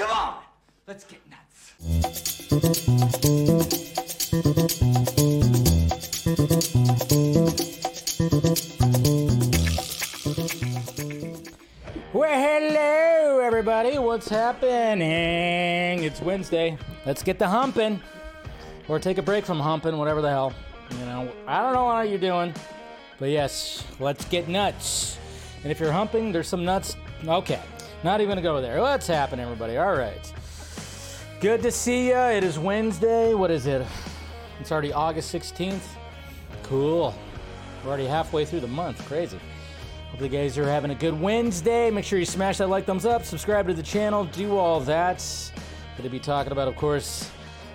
Come on, let's get nuts. Well, hello, everybody. What's happening? It's Wednesday. Let's get the humping. Or take a break from humping, whatever the hell. You know, I don't know how you're doing. But yes, let's get nuts. And if you're humping, there's some nuts. Okay, not even go there. What's happening, everybody? All right. Good to see ya. It is Wednesday. What is it? It's already August 16th. Cool. We're already halfway through the month. Crazy. Hope you guys are having a good Wednesday. Make sure you smash that like, thumbs up, subscribe to the channel, do all that. Going to be talking about, of course,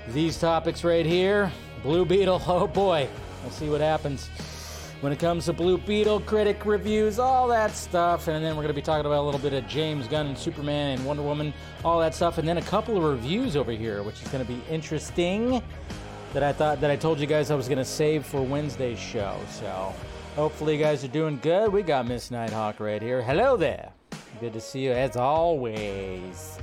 these topics right here. Blue Beetle, oh boy. Let's see what happens when it comes to Blue Beetle, critic reviews, all that stuff. And then we're going to be talking about a little bit of James Gunn and Superman and Wonder Woman, all that stuff. And then a couple of reviews over here, which is going to be interesting that I thought that I told you guys I was going to save for Wednesday's show. So hopefully you guys are doing good. We got Miss Nighthawk right here. Hello there. Good to see you as always.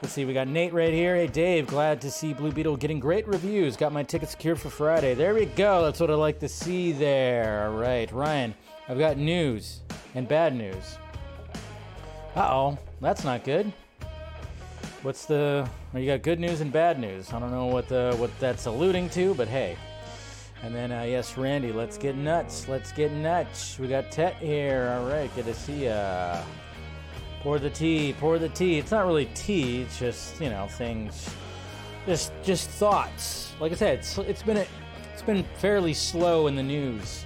Let's see, we got Nate right here. Hey, Dave, glad to see Blue Beetle getting great reviews. Got my ticket secured for Friday. There we go. That's what I like to see there. All right, Ryan, I've got news and bad news. Uh oh, that's not good. What's the? Well, you got good news and bad news. I don't know what the what that's alluding to, but hey. And then uh, yes, Randy, let's get nuts. Let's get nuts. We got Tet here. All right, good to see ya. Pour the tea. Pour the tea. It's not really tea. It's just you know things, just just thoughts. Like I said, it's it's been a, it's been fairly slow in the news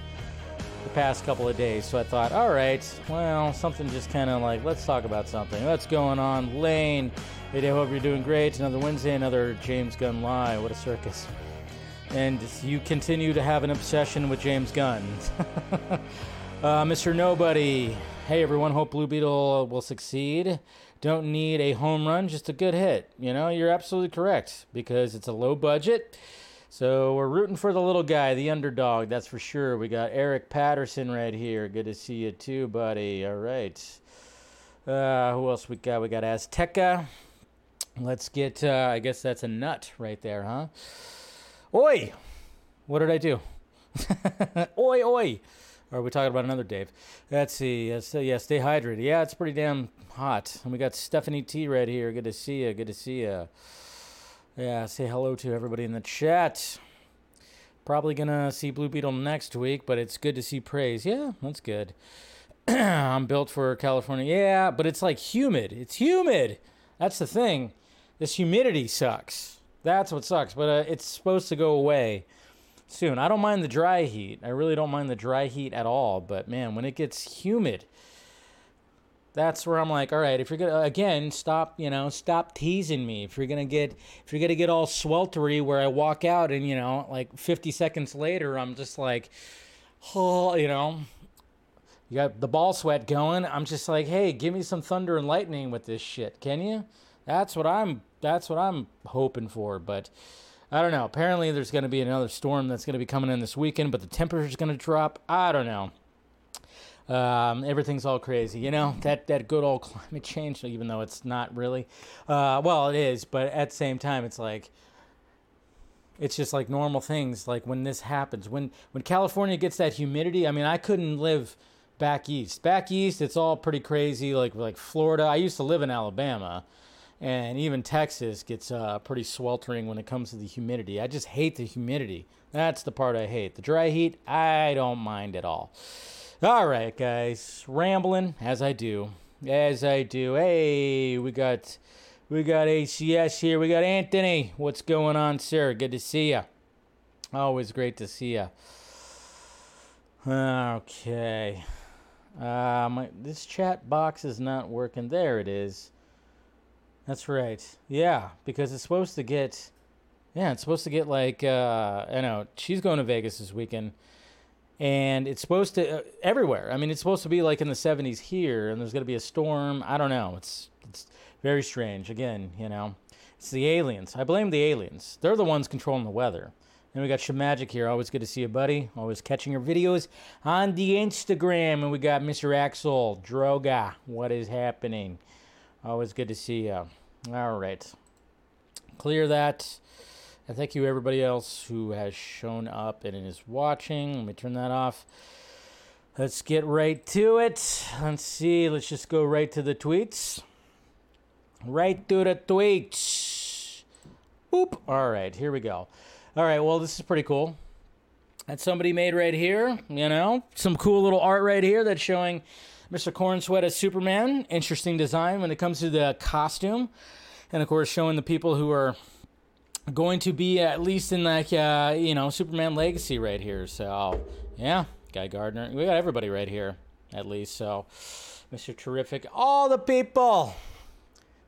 the past couple of days. So I thought, all right, well, something just kind of like, let's talk about something. What's going on? Lane, hey, Dave, hope you're doing great. Another Wednesday, another James Gunn lie. What a circus. And you continue to have an obsession with James Gunn. uh, Mr. Nobody, hey everyone, hope Blue Beetle will succeed. Don't need a home run, just a good hit. You know, you're absolutely correct because it's a low budget. So we're rooting for the little guy, the underdog, that's for sure. We got Eric Patterson right here. Good to see you too, buddy. All right. Uh, who else we got? We got Azteca. Let's get, uh, I guess that's a nut right there, huh? Oi! What did I do? oi, oi! Or are we talking about another Dave? Let's see. Let's, yeah, stay hydrated. Yeah, it's pretty damn hot. And we got Stephanie T right here. Good to see you. Good to see you. Yeah, say hello to everybody in the chat. Probably gonna see Blue Beetle next week, but it's good to see praise. Yeah, that's good. I'm built for California. Yeah, but it's like humid. It's humid. That's the thing. This humidity sucks. That's what sucks. But uh, it's supposed to go away soon. I don't mind the dry heat. I really don't mind the dry heat at all. But man, when it gets humid, that's where I'm like, all right, if you're gonna again stop, you know, stop teasing me. If you're gonna get, if you're gonna get all sweltery, where I walk out and you know, like 50 seconds later, I'm just like, oh, you know, you got the ball sweat going. I'm just like, hey, give me some thunder and lightning with this shit, can you? That's what I'm. That's what I'm hoping for, but. I don't know. Apparently, there's going to be another storm that's going to be coming in this weekend, but the temperature's going to drop. I don't know. Um, everything's all crazy, you know that that good old climate change. Even though it's not really, uh, well, it is, but at the same time, it's like it's just like normal things. Like when this happens, when when California gets that humidity. I mean, I couldn't live back east. Back east, it's all pretty crazy. Like like Florida. I used to live in Alabama, and even Texas gets uh, pretty sweltering when it comes to the humidity. I just hate the humidity. That's the part I hate. The dry heat, I don't mind at all. All right, guys, rambling as I do, as I do. Hey, we got, we got ACS here. We got Anthony. What's going on, sir? Good to see you. Always great to see you. Okay. My, this chat box is not working. There it is. That's right. Yeah, because it's supposed to get, yeah, it's supposed to get like, uh, I know she's going to Vegas this weekend and it's supposed to uh, everywhere. I mean, it's supposed to be like in the 70s here, and there's going to be a storm. I don't know. It's it's very strange. Again, you know, it's the aliens. I blame the aliens. They're the ones controlling the weather. And we got Shamagic here. Always good to see you, buddy. Always catching your videos on the Instagram. And we got Mr. Axel Droga. What is happening? Always good to see you. All right. Clear that. And thank you, everybody else who has shown up and is watching. Let me turn that off. Let's get right to it. Let's see. Let's just go right to the tweets. Right to the tweets. Boop. All right, here we go. All right, well, this is pretty cool. That somebody made right here, you know, some cool little art right here that's showing Mr. Corenswet as Superman. Interesting design when it comes to the costume. And of course, showing the people who are going to be at least in like uh, you know Superman legacy right here. So yeah, Guy Gardner, we got everybody right here at least. So Mr. Terrific, all the people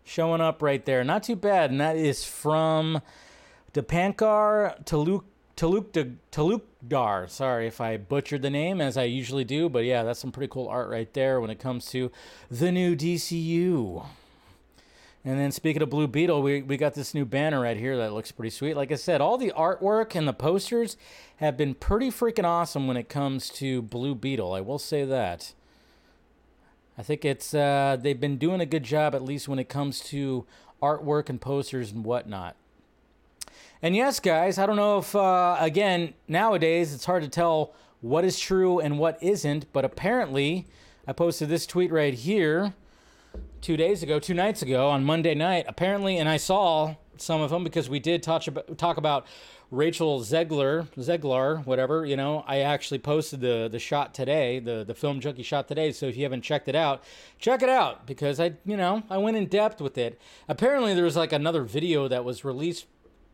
showing up right there. Not too bad, and that is from Depankar Taluk Talukdar. Sorry if I butchered the name as I usually do, but yeah, that's some pretty cool art right there when it comes to the new DCU. And then speaking of Blue Beetle, we, we got this new banner right here that looks pretty sweet. Like I said, all the artwork and the posters have been pretty freaking awesome when it comes to Blue Beetle. I will say that. I think it's uh, they've been doing a good job at least when it comes to artwork and posters and whatnot. And yes, guys, I don't know if uh, again nowadays it's hard to tell what is true and what isn't, but apparently I posted this tweet right here two days ago, two nights ago on Monday night, apparently, and I saw some of them because we did about, talk about Rachel Zegler, Zeglar, whatever. You know, I actually posted the the shot today, the the film junkie shot today. So if you haven't checked it out, check it out because I, you know, I went in depth with it. Apparently, there was like another video that was released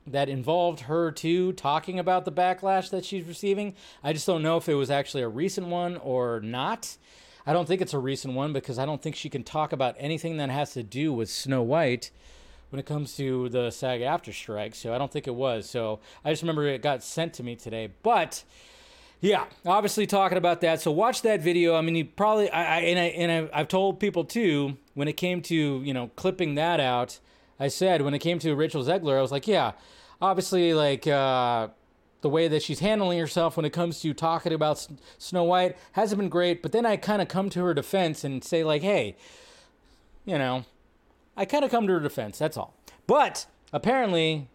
that involved her too talking about the backlash that she's receiving. I just don't know if it was actually a recent one or not. I don't think it's a recent one because I don't think she can talk about anything that has to do with Snow White when it comes to the SAG-AFTRA strike. So I don't think it was. So I just remember it got sent to me today. But yeah, obviously talking about that. So watch that video. I mean, you probably I, I and I and I, I've told people too when it came to you know clipping that out. I said when it came to Rachel Zegler, I was like, yeah, obviously like. uh the way that she's handling herself when it comes to talking about Snow White hasn't been great. But then I kind of come to her defense and say, like, hey, you know, I kind of come to her defense. That's all. But apparently,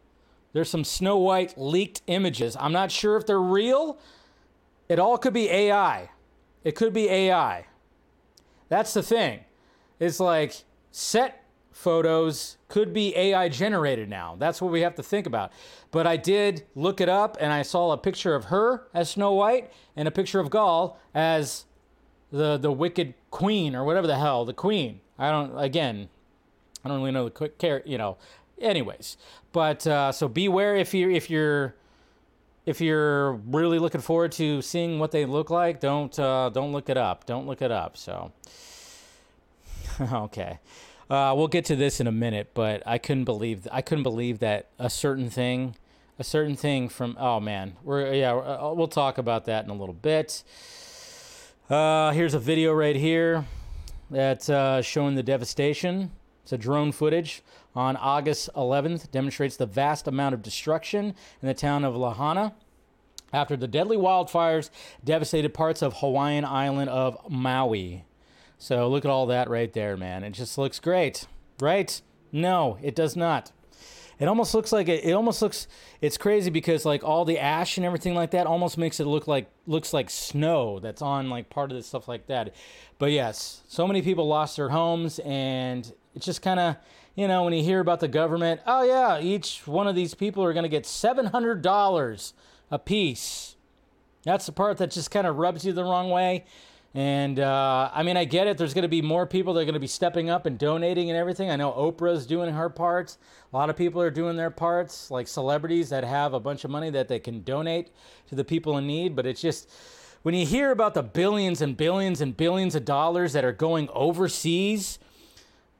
there's some Snow White leaked images. I'm not sure if they're real. It all could be AI. It could be AI. That's the thing. It's like set photos could be AI generated now. That's what we have to think about. But I did look it up and I saw a picture of her as Snow White and a picture of Gal as the the wicked queen or whatever the hell, the queen. I don't again, I don't really know the quick care, you know. Anyways, but uh, so beware if you if you're if you're really looking forward to seeing what they look like, don't uh, don't look it up. Don't look it up. So okay. Uh, we'll get to this in a minute, but I couldn't believe I couldn't believe that a certain thing, a certain thing from oh man, we're yeah uh, we'll talk about that in a little bit. Uh, here's a video right here that's uh, showing the devastation. It's a drone footage on August 11th. Demonstrates the vast amount of destruction in the town of Lahaina after the deadly wildfires devastated parts of Hawaiian island of Maui. So look at all that right there, man. It just looks great, right? No, it does not. It almost looks like it, it almost looks it's crazy because like all the ash and everything like that almost makes it look like looks like snow that's on like part of the stuff like that. But yes, so many people lost their homes and it's just kind of you know when you hear about the government, oh yeah, each one of these people are going to get $700 a piece. That's the part that just kind of rubs you the wrong way. And uh, I mean, I get it. There's going to be more people that are going to be stepping up and donating and everything. I know Oprah's doing her parts. A lot of people are doing their parts, like celebrities that have a bunch of money that they can donate to the people in need. But it's just when you hear about the billions and billions and billions of dollars that are going overseas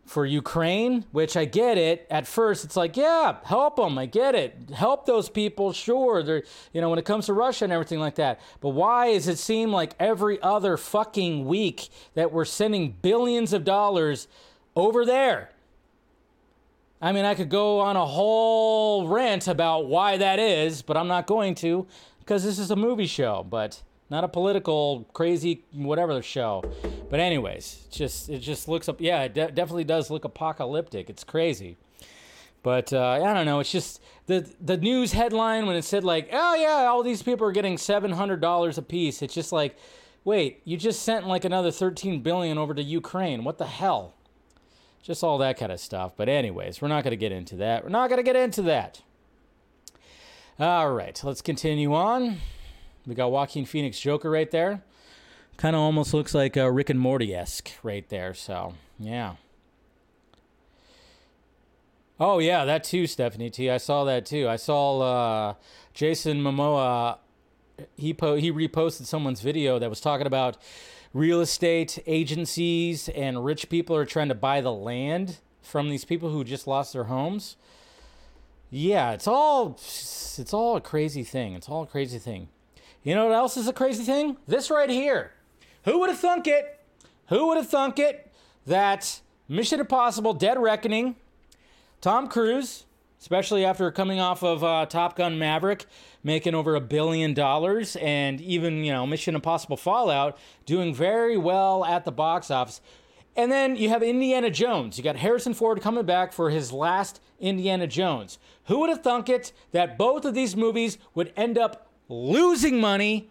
for Ukraine, which I get it. At first, it's like, yeah, help them. I get it. Help those people. Sure, they're you know when it comes to Russia and everything like that. But why does it seem like every other fucking week that we're sending billions of dollars over there? I mean, I could go on a whole rant about why that is, but I'm not going to because this is a movie show. But not a political crazy whatever show. But anyways, just it just looks up. Yeah, it de- definitely does look apocalyptic. It's crazy. But uh, I don't know. It's just the the news headline when it said like, oh yeah, all these people are getting seven hundred dollars a piece. It's just like, wait, you just sent like another thirteen billion over to Ukraine. What the hell? Just all that kind of stuff. But anyways, we're not going to get into that. We're not going to get into that. All right, let's continue on. We got Joaquin Phoenix Joker right there. Kind of almost looks like uh, Rick and Morty esque right there. So yeah. Oh yeah, that too, Stephanie T. I saw that too. I saw uh, Jason Momoa. He po- he reposted someone's video that was talking about real estate agencies and rich people are trying to buy the land from these people who just lost their homes. Yeah, it's all it's all a crazy thing. It's all a crazy thing. You know what else is a crazy thing? This right here. Who would have thunk it? Who would have thunk it that Mission Impossible Dead Reckoning Tom Cruise, especially after coming off of uh, Top Gun Maverick, making over a billion dollars, and even you know Mission Impossible Fallout doing very well at the box office. And then you have Indiana Jones. You got Harrison Ford coming back for his last Indiana Jones. Who would have thunk it that both of these movies would end up losing money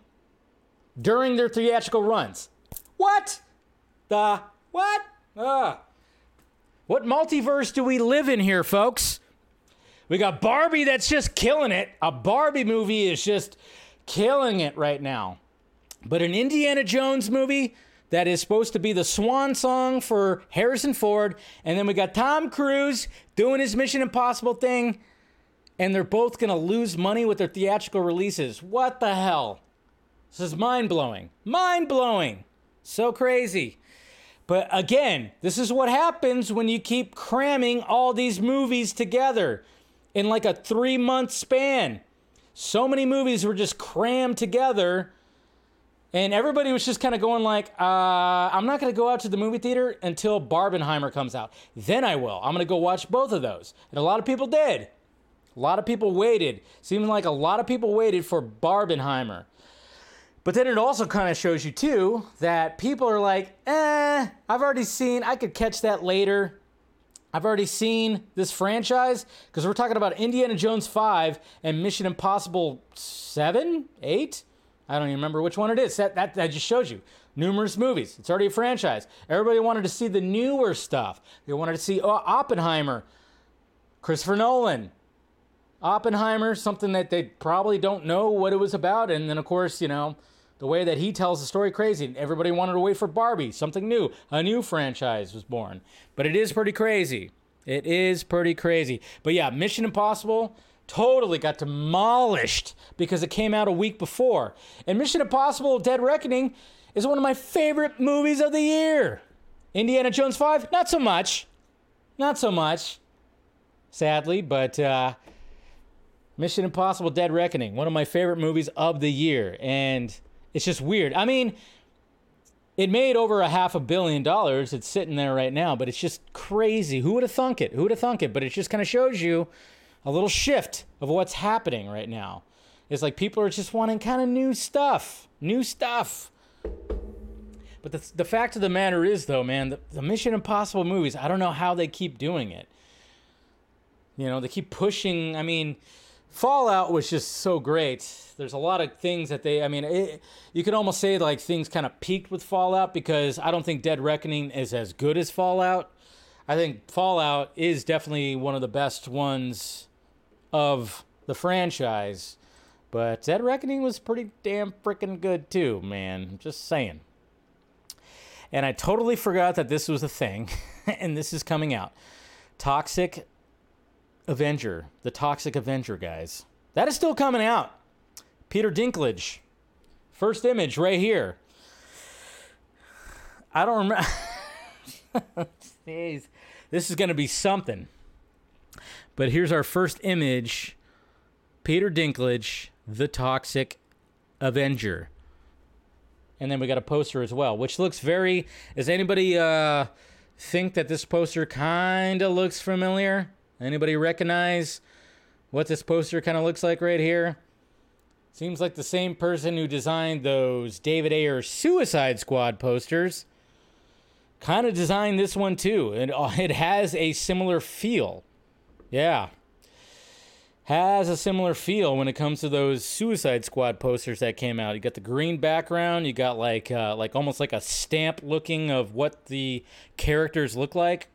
during their theatrical runs? What? The what? Ah. What multiverse do we live in here, folks? We got Barbie that's just killing it. A Barbie movie is just killing it right now. But an Indiana Jones movie that is supposed to be the swan song for Harrison Ford. And then we got Tom Cruise doing his Mission Impossible thing. And they're both going to lose money with their theatrical releases. What the hell? This is mind blowing. Mind blowing. So crazy. But again, this is what happens when you keep cramming all these movies together in like a three month span. So many movies were just crammed together. And everybody was just kind of going like, uh, I'm not going to go out to the movie theater until Barbenheimer comes out. Then I will. I'm going to go watch both of those. And a lot of people did. A lot of people waited. Seemed like a lot of people waited for Barbenheimer. But then it also kind of shows you too that people are like, eh, I've already seen, I could catch that later. I've already seen this franchise because we're talking about Indiana Jones 5 and Mission Impossible 7, 8. I don't even remember which one it is. That, that, that just shows you numerous movies. It's already a franchise. Everybody wanted to see the newer stuff. They wanted to see uh, Oppenheimer, Christopher Nolan, Oppenheimer, something that they probably don't know what it was about. And then, of course, you know, the way that he tells the story crazy. Everybody wanted to wait for Barbie, something new. A new franchise was born. But it is pretty crazy. It is pretty crazy. But yeah, Mission Impossible totally got demolished because it came out a week before. And Mission Impossible Dead Reckoning is one of my favorite movies of the year. Indiana Jones 5, not so much. Not so much, sadly, but uh, Mission Impossible Dead Reckoning, one of my favorite movies of the year. And it's just weird. I mean, it made over a half a billion dollars. It's sitting there right now, but it's just crazy. Who would have thunk it? Who would have thunk it? But it just kind of shows you a little shift of what's happening right now. It's like people are just wanting kind of new stuff, new stuff. But the, the fact of the matter is, though, man, the, the Mission Impossible movies, I don't know how they keep doing it. You know, they keep pushing. I mean, Fallout was just so great. There's a lot of things that they, I mean, it, you could almost say like things kind of peaked with Fallout because I don't think Dead Reckoning is as good as Fallout. I think Fallout is definitely one of the best ones of the franchise. But Dead Reckoning was pretty damn freaking good too, man. Just saying. And I totally forgot that this was a thing, and this is coming out. Toxic Avenger, the Toxic Avenger, guys. That is still coming out. Peter Dinklage. First image right here. I don't remember. Jeez. This is going to be something. But here's our first image Peter Dinklage, the Toxic Avenger. And then we got a poster as well, which looks very. Does anybody uh, think that this poster kind of looks familiar? Anybody recognize what this poster kind of looks like right here? Seems like the same person who designed those David Ayer Suicide Squad posters kind of designed this one too. And it has a similar feel. Yeah. Has a similar feel when it comes to those Suicide Squad posters that came out. You got the green background, you got like uh, like almost like a stamp looking of what the characters look like.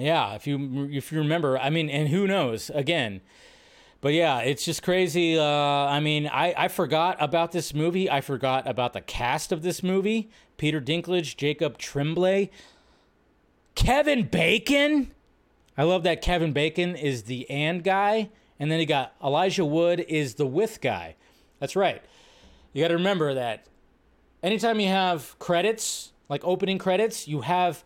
Yeah, if you if you remember, I mean, and who knows? Again, but yeah, it's just crazy. Uh, I mean, I, I forgot about this movie. I forgot about the cast of this movie Peter Dinklage, Jacob Tremblay, Kevin Bacon. I love that Kevin Bacon is the and guy. And then you got Elijah Wood is the with guy. That's right. You got to remember that anytime you have credits, like opening credits, you have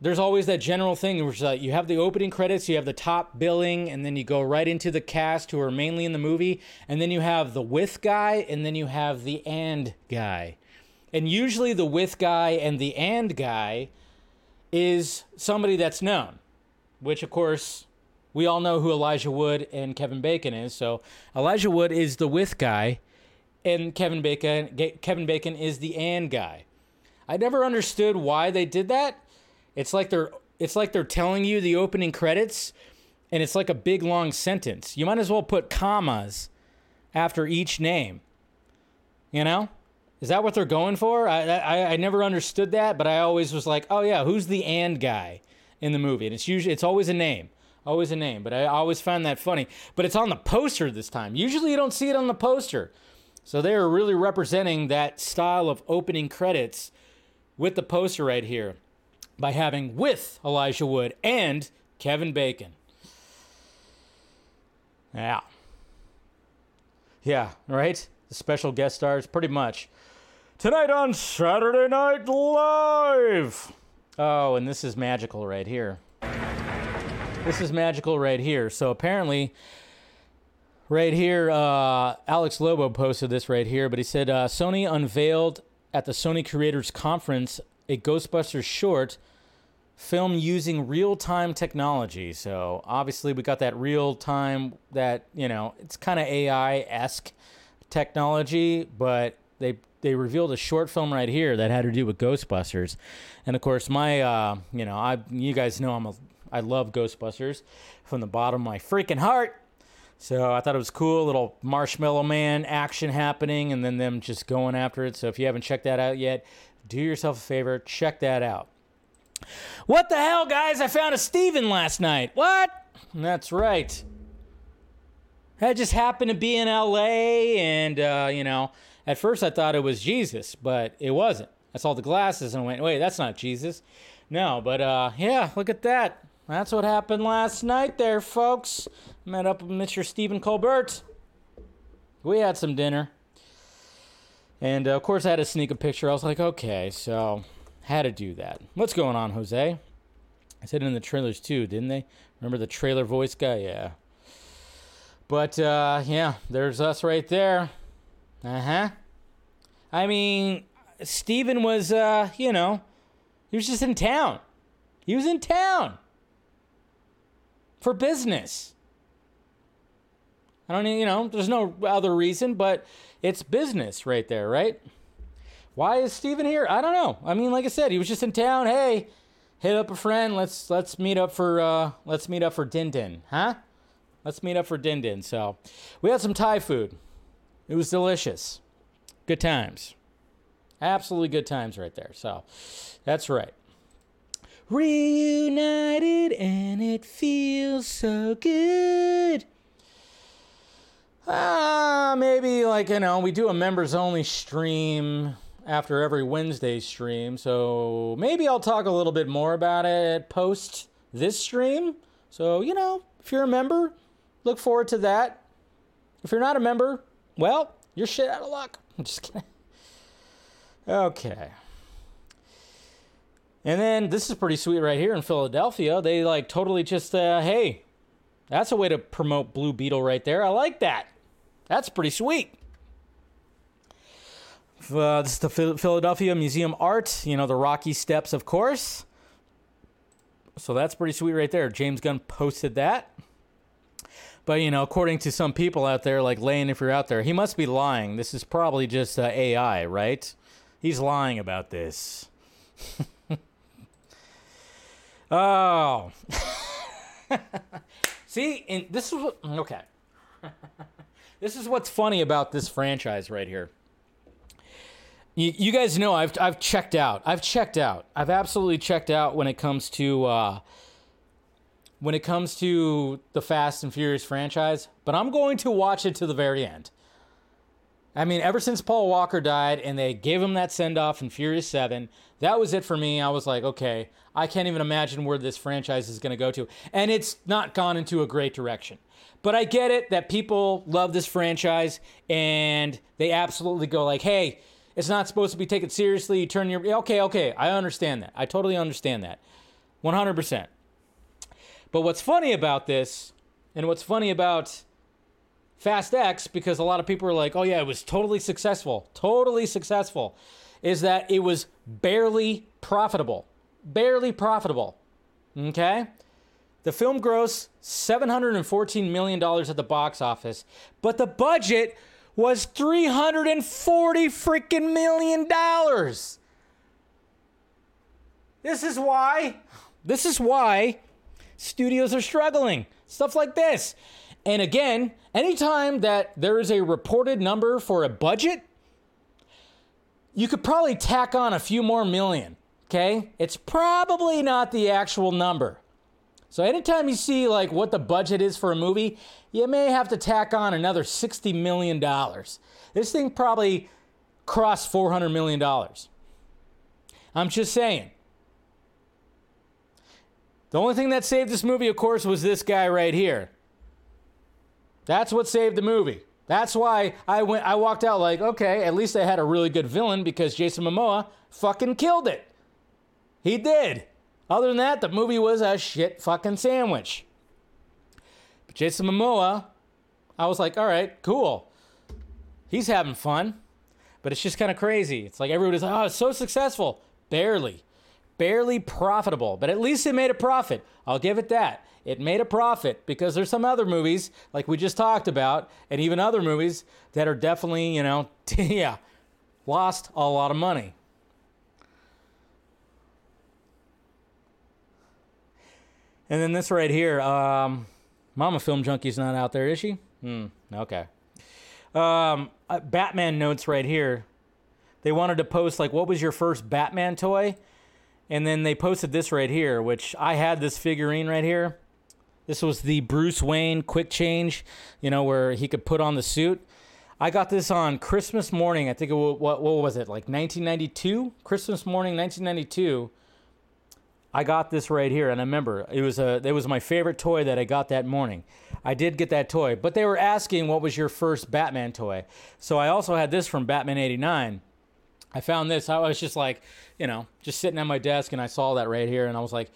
there's always that general thing which you have the opening credits, you have the top billing, and then you go right into the cast who are mainly in the movie, and then you have the with guy, and then you have the and guy. And usually the with guy and the and guy is somebody that's known, which of course we all know who Elijah Wood and Kevin Bacon is. So Elijah Wood is the with guy, and Kevin Bacon Kevin Bacon is the and guy. I never understood why they did that it's like they're it's like they're telling you the opening credits and it's like a big long sentence. You might as well put commas after each name. You know? Is that what they're going for? I, I I never understood that, but I always was like, oh yeah, who's the and guy in the movie? And it's usually it's always a name, always a name. But I always found that funny. But it's on the poster this time. Usually you don't see it on the poster, so they are really representing that style of opening credits with the poster right here by having with Elijah Wood and Kevin Bacon. Yeah. Yeah, right? The special guest stars, pretty much. Tonight on Saturday Night Live. Oh, and this is magical right here. This is magical right here. So apparently, right here, uh, Alex Lobo posted this right here, but he said uh, Sony unveiled at the Sony Creators Conference a Ghostbusters short film using real time technology. So obviously, we got that real time that, you know, it's kind of AI esque technology, but they they revealed a short film right here that had to do with Ghostbusters, and of course, my uh, you know, I you guys know I'm a I love Ghostbusters from the bottom of my freaking heart. So I thought it was cool, little Marshmallow Man action happening, and then them just going after it. So if you haven't checked that out yet, do yourself a favor, check that out. What the hell, guys? I found a Stephen last night. What? That's right. I just happened to be in LA, and, uh, you know, at first I thought it was Jesus, but it wasn't. I saw the glasses and I went, wait, that's not Jesus. No, but, uh, yeah, look at that. That's what happened last night there, folks. Met up with Mr. Stephen Colbert. We had some dinner. And, uh, of course, I had to sneak a picture. I was like, okay, so had to do that. What's going on, Jose? I said in the trailers too, didn't they? Remember the trailer voice guy? Yeah. But uh, yeah, there's us right there. Uh huh. I mean, Stephen was, uh, you know, he was just in town. He was in town for business. I don't, you know, there's no other reason, but it's business right there, right? Why is Stephen here? I don't know. I mean, like I said, he was just in town. Hey, hit up a friend. Let's let's meet up for uh, let's meet up for Din Din, huh? Let's meet up for Din Din. So, we had some Thai food. It was delicious. Good times. Absolutely good times right there. So, that's right. Reunited and it feels so good. Uh, maybe like, you know, we do a members only stream after every Wednesday stream. So maybe I'll talk a little bit more about it post this stream. So, you know, if you're a member, look forward to that. If you're not a member, well, you're shit out of luck. I'm just kidding. Okay. And then this is pretty sweet right here in Philadelphia. They like totally just, uh, hey, that's a way to promote Blue Beetle right there. I like that. That's pretty sweet. Uh, this is the Philadelphia Museum Art. You know, the Rocky Steps, of course. So that's pretty sweet right there. James Gunn posted that. But, you know, according to some people out there, like Lane, if you're out there, he must be lying. This is probably just uh, AI, right? He's lying about this. oh. See, and this is what okay. This is what's funny about this franchise right here. You, you guys know I've I've checked out. I've checked out. I've absolutely checked out when it comes to uh, when it comes to the Fast and Furious franchise. But I'm going to watch it to the very end. I mean, ever since Paul Walker died and they gave him that send off in Furious 7, that was it for me. I was like, okay, I can't even imagine where this franchise is going to go to. And it's not gone into a great direction. But I get it that people love this franchise and they absolutely go like, hey, it's not supposed to be taken seriously. You turn your okay, okay. I understand that. I totally understand that. 100%. But what's funny about this and what's funny about Fast X, because a lot of people are like, oh, yeah, it was totally successful, totally successful, is that it was barely profitable. Barely profitable. Okay? The film grossed $714 million at the box office, but the budget was 340 freaking million dollars. This is why, this is why studios are struggling. Stuff like this. And again, anytime that there is a reported number for a budget, you could probably tack on a few more million. Okay? It's probably not the actual number. So anytime you see like what the budget is for a movie, you may have to tack on another 60 million dollars. This thing probably crossed 400 million dollars. I'm just saying. The only thing that saved this movie, of course, was this guy right here. That's what saved the movie. That's why I went I walked out like, okay, at least I had a really good villain because Jason Momoa fucking killed it. He did. Other than that, the movie was a shit fucking sandwich. But Jason Momoa, I was like, all right, cool. He's having fun. But it's just kind of crazy. It's like everybody's like, oh, it's so successful. Barely. Barely profitable. But at least it made a profit. I'll give it that it made a profit because there's some other movies like we just talked about and even other movies that are definitely you know yeah lost a lot of money. And then this right here um, mama film junkie's not out there is she? Hmm okay. Um, uh, batman notes right here. They wanted to post like what was your first batman toy? And then they posted this right here which i had this figurine right here this was the Bruce Wayne quick change, you know, where he could put on the suit. I got this on Christmas morning. I think it was, what what was it like 1992? Christmas morning 1992. I got this right here, and I remember it was a it was my favorite toy that I got that morning. I did get that toy, but they were asking what was your first Batman toy. So I also had this from Batman '89. I found this. I was just like, you know, just sitting at my desk, and I saw that right here, and I was like,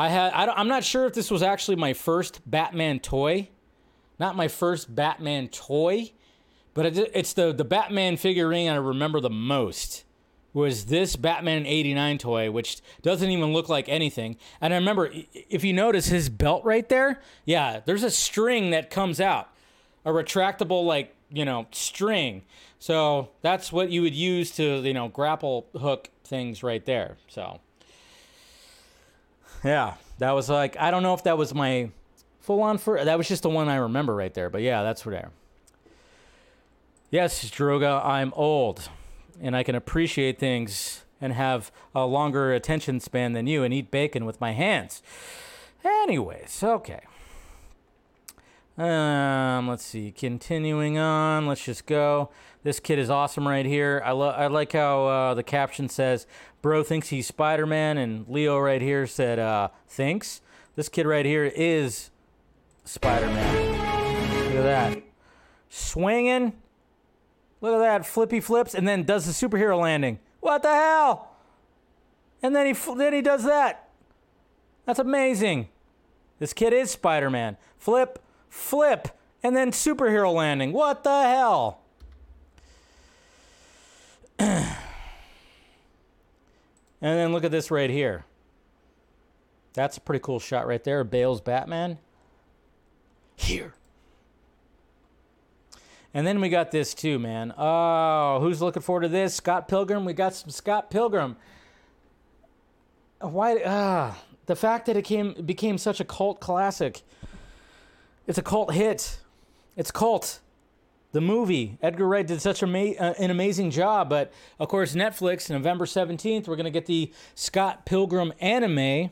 I had I am not sure if this was actually my first Batman toy, not my first Batman toy, but it's the the Batman figurine I remember the most was this Batman 89 toy, which doesn't even look like anything. And I remember, if you notice his belt right there, yeah, there's a string that comes out, a retractable, like, you know, string. So that's what you would use to, you know, grapple hook things right there. So yeah, that was like I don't know if that was my full on for that was just the one I remember right there. But yeah, that's there. Yes, Droga, I'm old, and I can appreciate things and have a longer attention span than you and eat bacon with my hands. Anyways, okay. Um, let's see. Continuing on, let's just go. This kid is awesome right here. I, lo- I like how uh, the caption says, Bro thinks he's Spider Man, and Leo right here said, uh, Thinks. This kid right here is Spider Man. Look at that. Swinging. Look at that. Flippy flips, and then does the superhero landing. What the hell? And then he, then he does that. That's amazing. This kid is Spider Man. Flip, flip, and then superhero landing. What the hell? And then look at this right here. That's a pretty cool shot right there. Bale's Batman. Here. And then we got this too, man. Oh, who's looking forward to this? Scott Pilgrim. We got some Scott Pilgrim. Why? Ah, the fact that it came became such a cult classic. It's a cult hit. It's cult. The movie Edgar Wright did such ama- uh, an amazing job, but of course Netflix November 17th we're going to get the Scott Pilgrim anime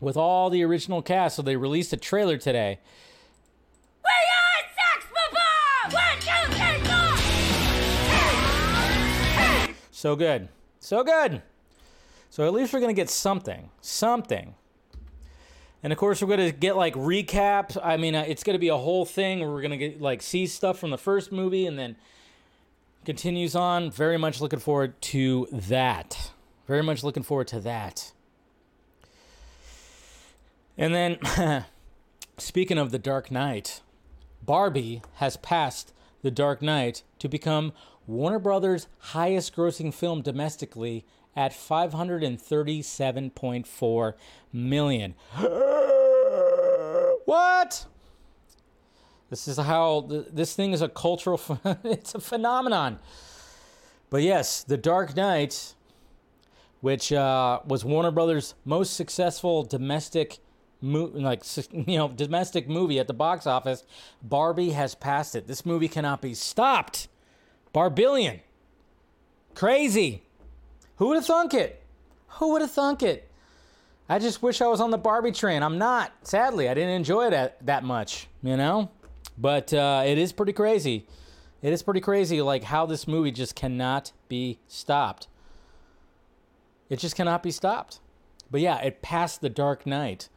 with all the original cast. So they released a trailer today. We are Sex Bob-omb! One, two, three, four! Hey! Hey! So good. So good. So at least we're going to get something. Something. And of course, we're going to get like recaps. I mean, uh, it's going to be a whole thing where we're going to get like see stuff from the first movie and then continues on. Very much looking forward to that. Very much looking forward to that. And then, speaking of The Dark Knight, Barbie has passed The Dark Knight to become Warner Brothers' highest grossing film domestically at 537.4 million. what? This is how th- this thing is a cultural it's a phenomenon. But yes, The Dark Knight which uh, was Warner Brothers' most successful domestic mo- like you know domestic movie at the box office. Barbie has passed it. This movie cannot be stopped. Barbillion. Crazy. Who would have thunk it? Who would have thunk it? I just wish I was on the Barbie train. I'm not. Sadly, I didn't enjoy it that, that much, you know? But uh, it is pretty crazy. It is pretty crazy, like how this movie just cannot be stopped. It just cannot be stopped. But yeah, it passed The Dark Knight.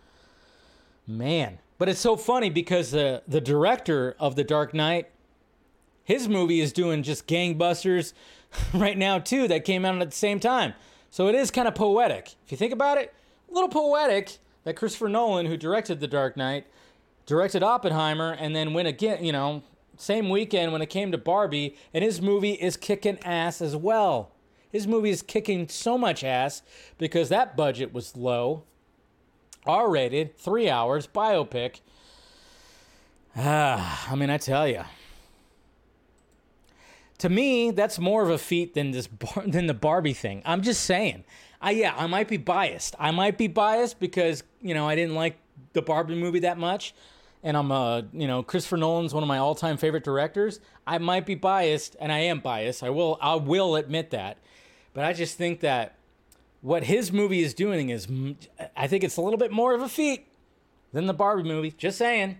Man. But it's so funny because the, the director of The Dark Knight, his movie is doing just gangbusters right now, too, that came out at the same time. So it is kind of poetic. If you think about it, a little poetic that Christopher Nolan, who directed The Dark Knight, directed Oppenheimer, and then went again, you know, same weekend when it came to Barbie, and his movie is kicking ass as well. His movie is kicking so much ass because that budget was low. R rated, three hours, biopic. Ah, I mean, I tell you. To me, that's more of a feat than this bar- than the Barbie thing. I'm just saying. I yeah, I might be biased. I might be biased because you know I didn't like the Barbie movie that much, and I'm a you know Christopher Nolan's one of my all time favorite directors. I might be biased, and I am biased. I will I will admit that, but I just think that what his movie is doing is I think it's a little bit more of a feat than the Barbie movie. Just saying.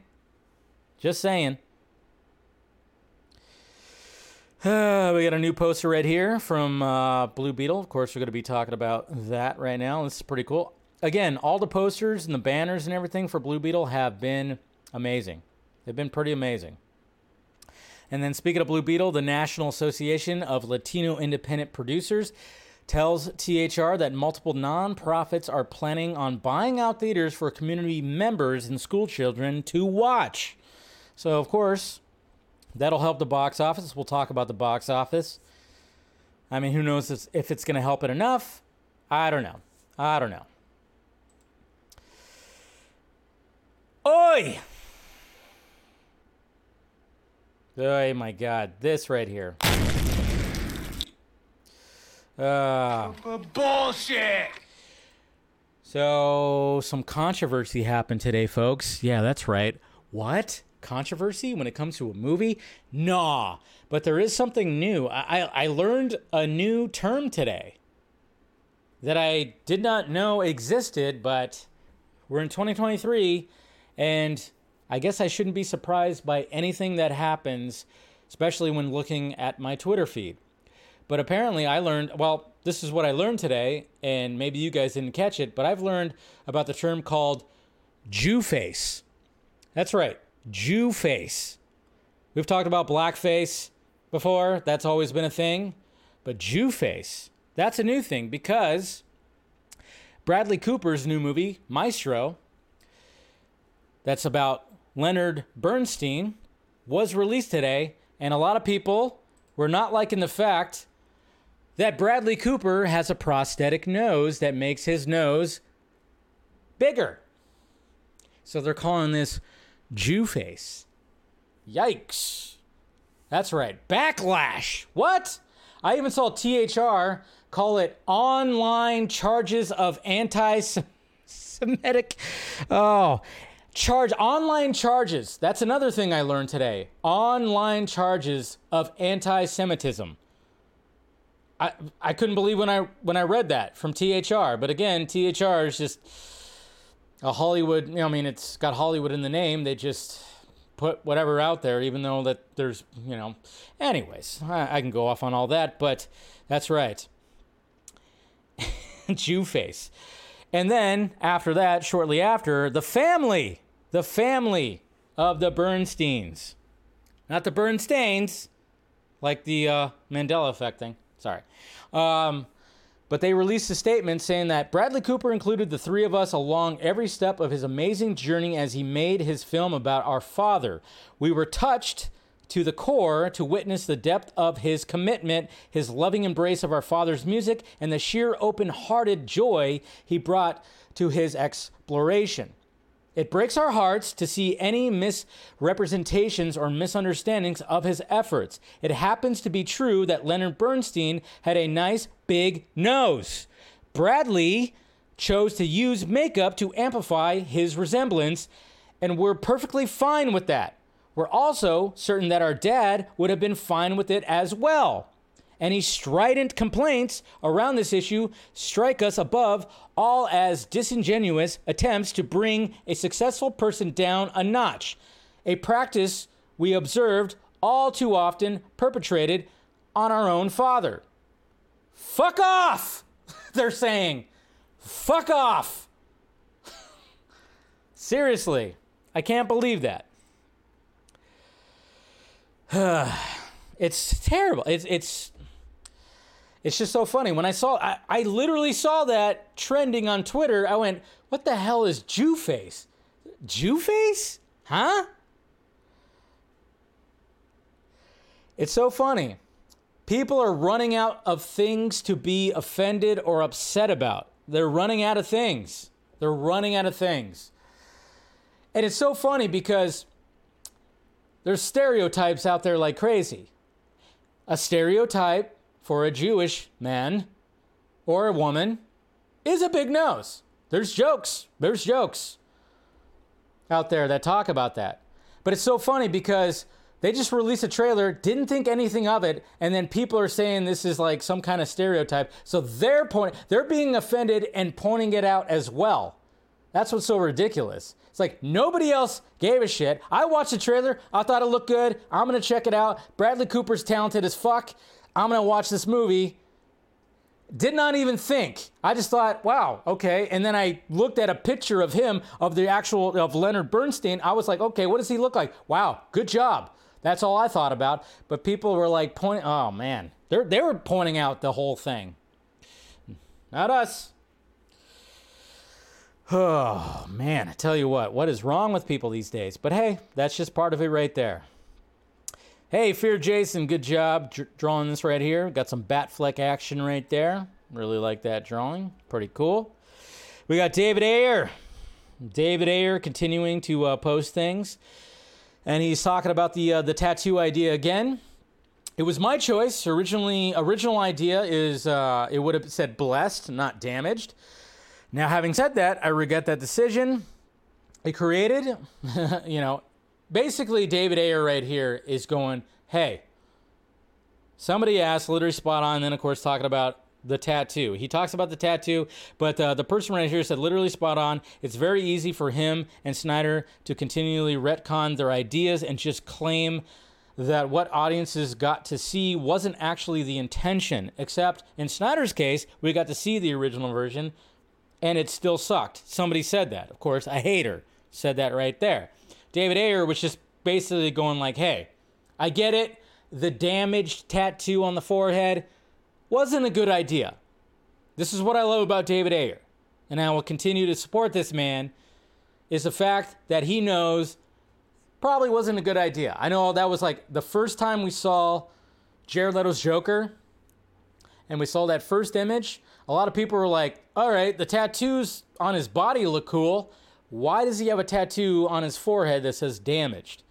Just saying. Uh, we got a new poster right here from uh, Blue Beetle. Of course, we're going to be talking about that right now. This is pretty cool. Again, all the posters and the banners and everything for Blue Beetle have been amazing. They've been pretty amazing. And then, speaking of Blue Beetle, the National Association of Latino Independent Producers tells THR that multiple nonprofits are planning on buying out theaters for community members and school children to watch. So, of course, that'll help the box office. We'll talk about the box office. I mean, who knows if- if it's going to help it enough? I don't know. I don't know. Oi! Oh my god, this right here. Uh, Bullshit! so, some controversy happened today, folks. Yeah, that's right. What? Controversy when it comes to a movie? Nah. But there is something new. I, I, learned a new term today that I did not know existed, but we're in 2023, and I guess I shouldn't be surprised by anything that happens, especially when looking at my Twitter feed. But apparently, I learned well, this is what I learned today, and maybe you guys didn't catch it, but I've learned about the term called Jew face. That's right, Jew face. We've talked about blackface before, that's always been a thing. But Jew face, that's a new thing because Bradley Cooper's new movie, Maestro, that's about Leonard Bernstein, was released today, and a lot of people were not liking the fact that Bradley Cooper has a prosthetic nose that makes his nose bigger. So they're calling this Jew face. Yikes. That's right. Backlash. What? I even saw THR call it online charges of anti Semitic. Oh, charge online charges. That's another thing I learned today. Online charges of anti-Semitism. I I couldn't believe when I when I read that from THR. But again, THR is just a Hollywood. You know, I mean, it's got Hollywood in the name. They just put whatever out there, even though that there's you know. Anyways, I, I can go off on all that, but that's right. Jew face. And then after that, shortly after, the family, the family of the Bernsteins, not the Bernsteins, like the uh, Mandela effect thing. Sorry. Um, but they released a statement saying that Bradley Cooper included the three of us along every step of his amazing journey as he made his film about our father. We were touched to the core to witness the depth of his commitment, his loving embrace of our father's music, and the sheer open hearted joy he brought to his exploration. It breaks our hearts to see any misrepresentations or misunderstandings of his efforts. It happens to be true that Leonard Bernstein had a nice big nose. Bradley chose to use makeup to amplify his resemblance, and we're perfectly fine with that. We're also certain that our dad would have been fine with it as well. Any strident complaints around this issue strike us above all as disingenuous attempts to bring a successful person down a notch, a practice we observed all too often perpetrated on our own father. Fuck off! They're saying. Fuck off! Seriously, I can't believe that. it's terrible. It's it's it's just so funny. When I saw I, I literally saw that trending on Twitter, I went, what the hell is Jew face? Jew face? Huh? It's so funny. People are running out of things to be offended or upset about. They're running out of things. They're running out of things. And it's so funny because there's stereotypes out there like crazy. A stereotype for a Jewish man or a woman is a big nose. There's jokes. There's jokes out there that talk about that. But it's so funny because they just released a trailer, didn't think anything of it, and then people are saying this is like some kind of stereotype. So they're point they're being offended and pointing it out as well. That's what's so ridiculous. It's like nobody else gave a shit. I watched the trailer. I thought it looked good. I'm going to check it out. Bradley Cooper's talented as fuck. I'm going to watch this movie. Did not even think. I just thought, wow, okay. And then I looked at a picture of him, of the actual, of Leonard Bernstein. I was like, okay, what does he look like? Wow, good job. That's all I thought about. But people were like pointing, oh man, They're, they were pointing out the whole thing. Not us. Oh man, I tell you what, what is wrong with people these days? But hey, that's just part of it right there. Hey, Fear Jason, good job dr- drawing this right here. Got some Batfleck action right there. Really like that drawing. Pretty cool. We got David Ayer. David Ayer continuing to uh, post things, and he's talking about the uh, the tattoo idea again. It was my choice. Originally, original idea is uh, it would have said blessed, not damaged. Now, having said that, I regret that decision. It created, you know, basically David Ayer right here is going, hey, somebody asked, literally spot on, and then of course talking about the tattoo. He talks about the tattoo, but uh, the person right here said literally spot on. It's very easy for him and Snyder to continually retcon their ideas and just claim that what audiences got to see wasn't actually the intention, except in Snyder's case, we got to see the original version and it still sucked. Somebody said that. Of course, a hater said that right there. David Ayer was just basically going like, "Hey, I get it. The damaged tattoo on the forehead wasn't a good idea. This is what I love about David Ayer, and I will continue to support this man is the fact that he knows probably wasn't a good idea. I know that was like the first time we saw Jared Leto's Joker and we saw that first image a lot of people were like, all right, the tattoos on his body look cool. Why does he have a tattoo on his forehead that says damaged?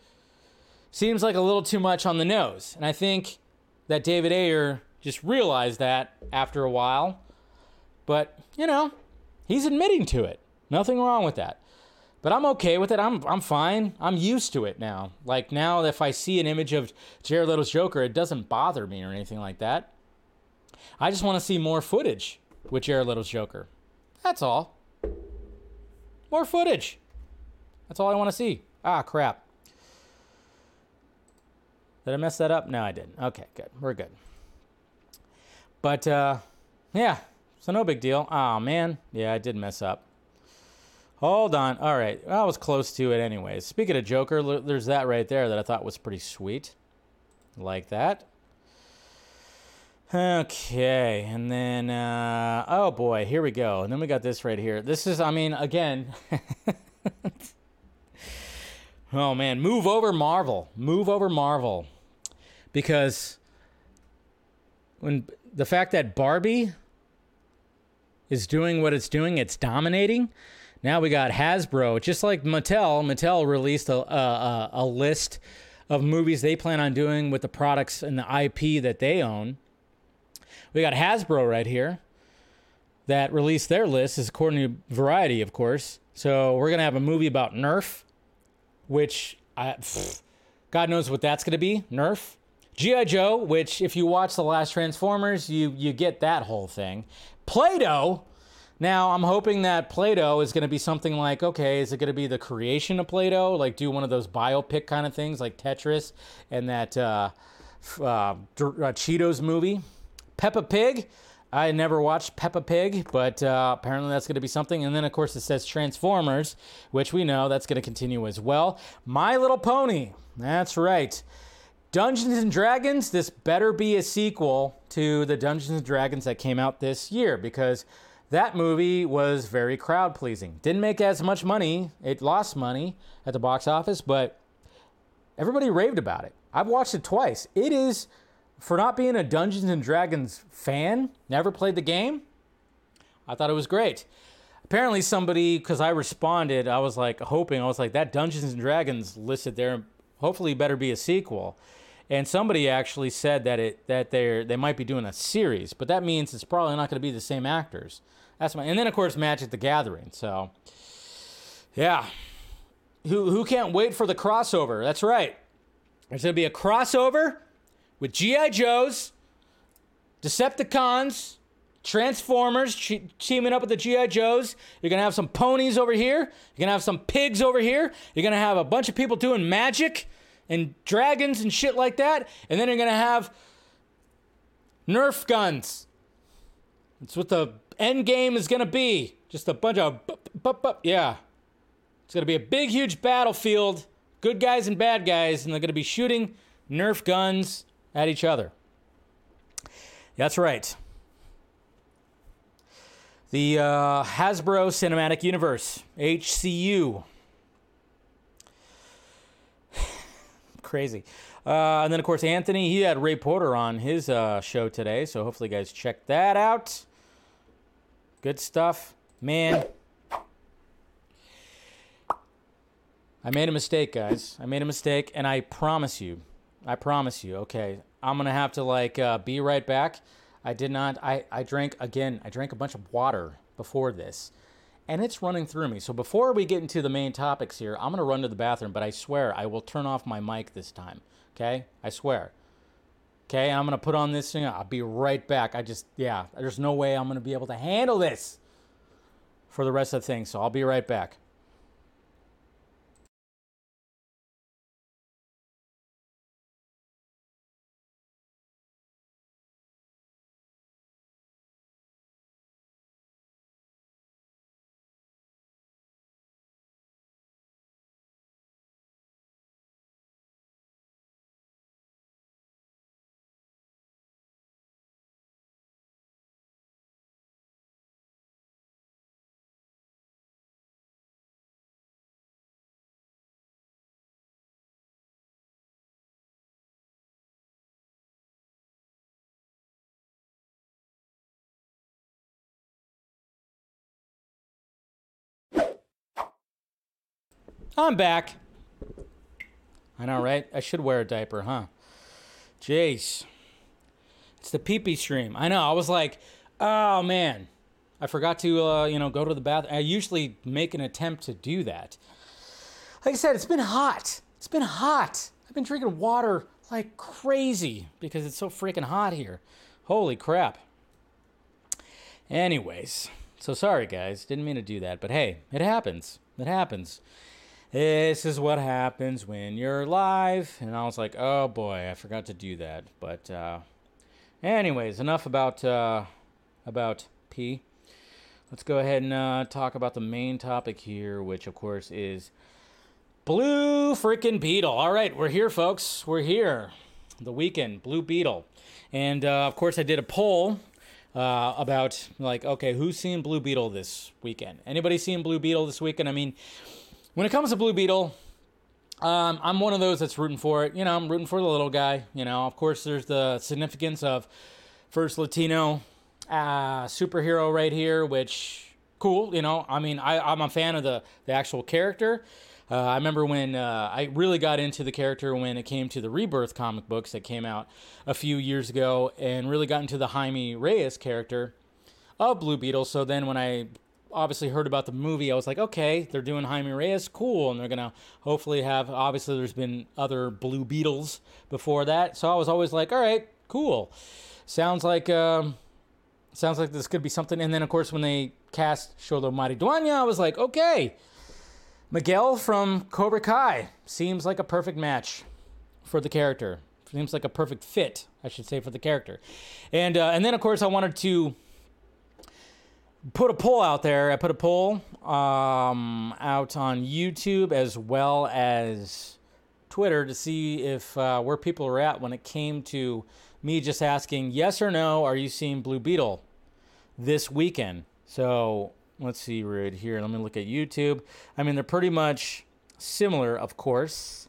Seems like a little too much on the nose. And I think that David Ayer just realized that after a while. But, you know, he's admitting to it. Nothing wrong with that. But I'm okay with it. I'm I'm fine. I'm used to it now. Like now if I see an image of Jared Leto's Joker, it doesn't bother me or anything like that. I just want to see more footage with Jared Leto's Joker. That's all. More footage. That's all I want to see. Ah, crap. Did I mess that up? No, I didn't. Okay, good. We're good. But uh yeah, so no big deal. Oh man, yeah, I did mess up. Hold on. All right, I was close to it anyways. Speaking of Joker, there's that right there that I thought was pretty sweet. Like that. Okay, and then uh, oh boy, here we go. And then we got this right here. This is, I mean, again. oh man, move over Marvel. Move over Marvel, because when the fact that Barbie is doing what it's doing, it's dominating. Now we got Hasbro, just like Mattel. Mattel released a, a, a list of movies they plan on doing with the products and the IP that they own. We got Hasbro right here that released their list, is according to Variety, of course. So we're gonna have a movie about Nerf, which I, pfft, God knows what that's gonna be. Nerf. GI Joe, which if you watch the last Transformers, you you get that whole thing. Play-Doh. Now I'm hoping that Play-Doh is to be something like, okay, is it to be the creation of Play-Doh, like do one of those biopic kind of things, like Tetris and that uh, uh, uh, Cheetos movie. Peppa Pig. I never watched Peppa Pig, but uh, apparently that's going to be something. And then, of course, it says Transformers, which we know that's going to continue as well. My Little Pony. That's right. Dungeons and Dragons, this better be a sequel to the Dungeons and Dragons that came out this year because that movie was very crowd pleasing. Didn't make as much money, it lost money at the box office, but everybody raved about it. I've watched it twice. It is, for not being a Dungeons and Dragons fan, never played the game, I thought it was great. Apparently, somebody, because I responded, I was like hoping, I was like, that Dungeons and Dragons listed there, hopefully better be a sequel. And somebody actually said that it that they they might be doing a series, but that means it's probably not going to be the same actors. That's my and then of course Magic the Gathering. So yeah, who who can't wait for the crossover? That's right. There's going to be a crossover with GI Joes, Decepticons, Transformers che- teaming up with the GI Joes. You're gonna have some ponies over here. You're gonna have some pigs over here. You're gonna have a bunch of people doing magic and dragons and shit like that. And then you're gonna have Nerf guns. That's what the end game is gonna be. Just a bunch of yeah. It's gonna be a big, huge battlefield. Good guys and bad guys, and they're gonna be shooting Nerf guns at each other. That's right. The uh, Hasbro Cinematic Universe, HCU. Crazy. Uh, and then, of course, Anthony, he had Ray Porter on his uh, show today, so hopefully, you guys check that out. Good stuff. Man, I made a mistake, guys. I made a mistake, and I promise you, I promise you, okay, I'm to have to, like, uh, be right back. I did not. I, I drank again. I drank a bunch of water before this, and it's running through me. So before we get into the main topics here, I'm gonna run to the bathroom. But I swear I will turn off my mic this time. Okay, I swear. Okay, I'm gonna put on this thing. I'll be right back. I just yeah. There's no way I'm gonna be able to handle this for the rest of the thing. So I'll be right back. I'm back. I know, right? I should wear a diaper, huh? Jeez. It's the pee pee stream. I know. I was like, oh man. I forgot to, uh, you know, go to the bathroom. I usually make an attempt to do that. Like I said, it's been hot. It's been hot. I've been drinking water like crazy because it's so freaking hot here. Holy crap. Anyways, so sorry guys, didn't mean to do that, but hey, it happens. It happens. This is what happens when you're live. And I was like, oh boy, I forgot to do that. But uh, anyways, enough about uh, about P. Let's go ahead and uh, talk about the main topic here, which of course is Blue freaking Beetle. All right, we're here, folks. We're here. The weekend, Blue Beetle. And uh, of course, I did a poll uh, about, like, okay, who's seen Blue Beetle this weekend? Anybody seen Blue Beetle this weekend? I mean, when it comes to Blue Beetle, um, I'm one of those that's rooting for it. You know, I'm rooting for the little guy. You know, of course, there's the significance of first Latino uh, superhero right here, which cool. You know, I mean, I, I'm a fan of the the actual character. Uh, I remember when uh, I really got into the character when it came to the Rebirth comic books that came out a few years ago, and really got into the Jaime Reyes character of Blue Beetle. So then when I obviously heard about the movie, I was like, okay, they're doing Jaime Reyes, cool, and they're gonna hopefully have. Obviously, there's been other Blue Beetles before that, so I was always like, all right, cool. Sounds like um, sounds like this could be something. And then of course when they cast Xolo Maridueña, I was like, okay, Miguel from Cobra Kai seems like a perfect match for the character. Seems like a perfect fit, I should say, for the character. And uh, and then of course I wanted to put a poll out there. I put a poll um, out on YouTube as well as Twitter to see if uh, where people are at when it came to me just asking yes or no. Are you seeing Blue Beetle this weekend? So let's see right here. Let me look at YouTube. I mean, they're pretty much similar, of course.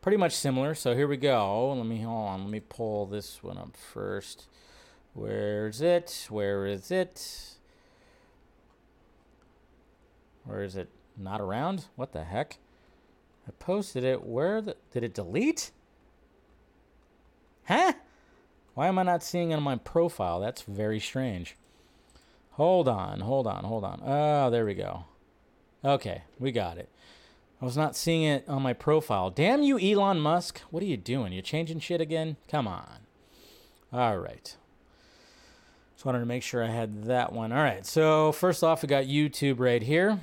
Pretty much similar. So here we go. Let me hold on. Let me pull this one up first. Where's it? Where is it? Where is it? Not around? What the heck? I posted it. Where the, did it delete? Huh? Why am I not seeing it on my profile? That's very strange. Hold on, hold on, hold on. Oh, there we go. Okay, we got it. I was not seeing it on my profile. Damn you, Elon Musk. What are you doing? You're changing shit again? Come on. All right. Just wanted to make sure I had that one. All right. So, first off, we got YouTube right here.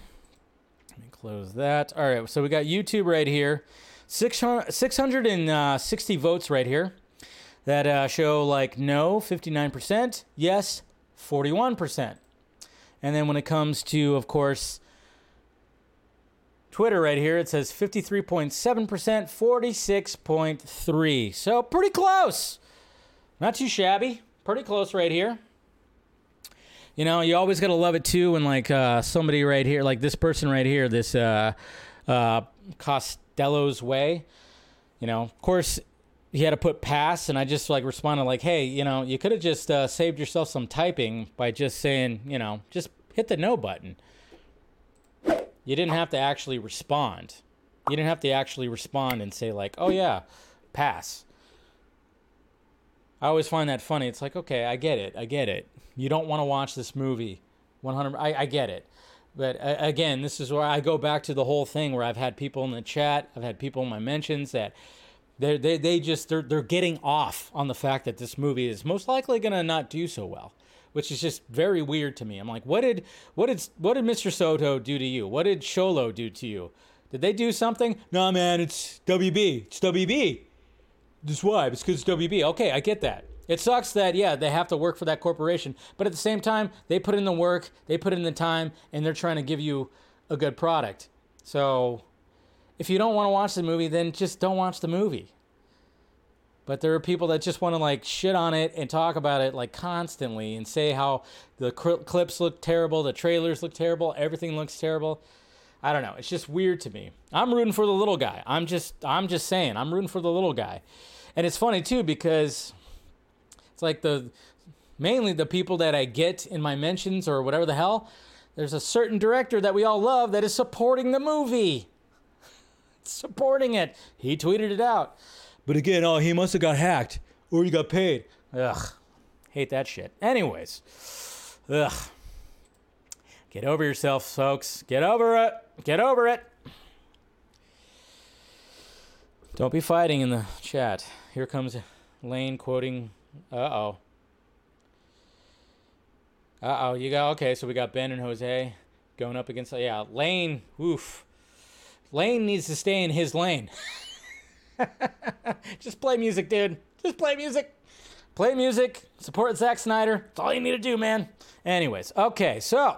Close that. All right. So, we got YouTube right here. 600, 660 votes right here that uh, show like no, 59%, yes, 41%. And then when it comes to, of course, Twitter right here, it says 53.7%, 46.3. So pretty close. Not too shabby. Pretty close right here. You know, you always gotta love it too when like uh, somebody right here, like this person right here, this uh, uh, Costello's way. You know, of course, he had to put pass, and I just like responded like, "Hey, you know, you could have just uh, saved yourself some typing by just saying, you know, just hit the no button. You didn't have to actually respond. You didn't have to actually respond and say like, "Oh yeah, pass." I always find that funny. It's like, okay, I get it, I get it. You don't want to watch this movie, 100. I, I get it. But uh, again, this is where I go back to the whole thing where I've had people in the chat, I've had people in my mentions that they they they just they're they're getting off on the fact that this movie is most likely going to not do so well, which is just very weird to me. I'm like, what did what did what did Mr. Soto do to you? What did Xolo do to you? Did they do something? No, man, it's WB. It's WB. This why? It's because WB. Okay, I get that. It sucks that yeah they have to work for that corporation, but at the same time they put in the work, they put in the time, and they're trying to give you a good product. So if you don't want to watch the movie, then just don't watch the movie. But there are people that just want to like shit on it and talk about it like constantly and say how the clips look terrible, the trailers look terrible, everything looks terrible. I don't know. It's just weird to me. I'm rooting for the little guy. I'm just I'm just saying. I'm rooting for the little guy. And it's funny too because it's like the mainly the people that I get in my mentions or whatever the hell, there's a certain director that we all love that is supporting the movie supporting it. He tweeted it out. But again, oh, he must have got hacked or he got paid. Ugh. Hate that shit. Anyways. Ugh. Get over yourself, folks. Get over it. Get over it. Don't be fighting in the chat. Here comes Lane quoting. Uh oh. Uh oh. You got okay. So we got Ben and Jose going up against. Yeah, Lane. Oof. Lane needs to stay in his lane. Just play music, dude. Just play music. Play music. Support Zack Snyder. That's all you need to do, man. Anyways, okay. So,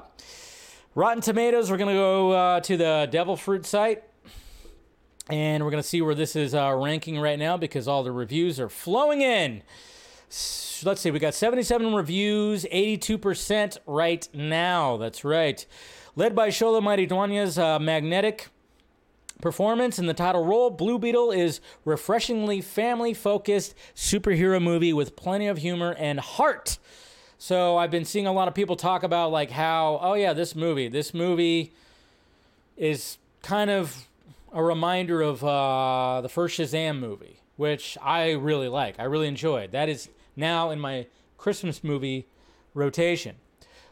Rotten Tomatoes. We're gonna go uh, to the Devil Fruit site and we're going to see where this is uh, ranking right now because all the reviews are flowing in. Let's see, we got 77 reviews, 82% right now. That's right. Led by Xolo Maridueña's uh, magnetic performance in the title role, Blue Beetle is refreshingly family-focused superhero movie with plenty of humor and heart. So I've been seeing a lot of people talk about like how, oh yeah, this movie, this movie is kind of a reminder of uh, the first Shazam movie, which I really like. I really enjoyed. That is now in my Christmas movie rotation.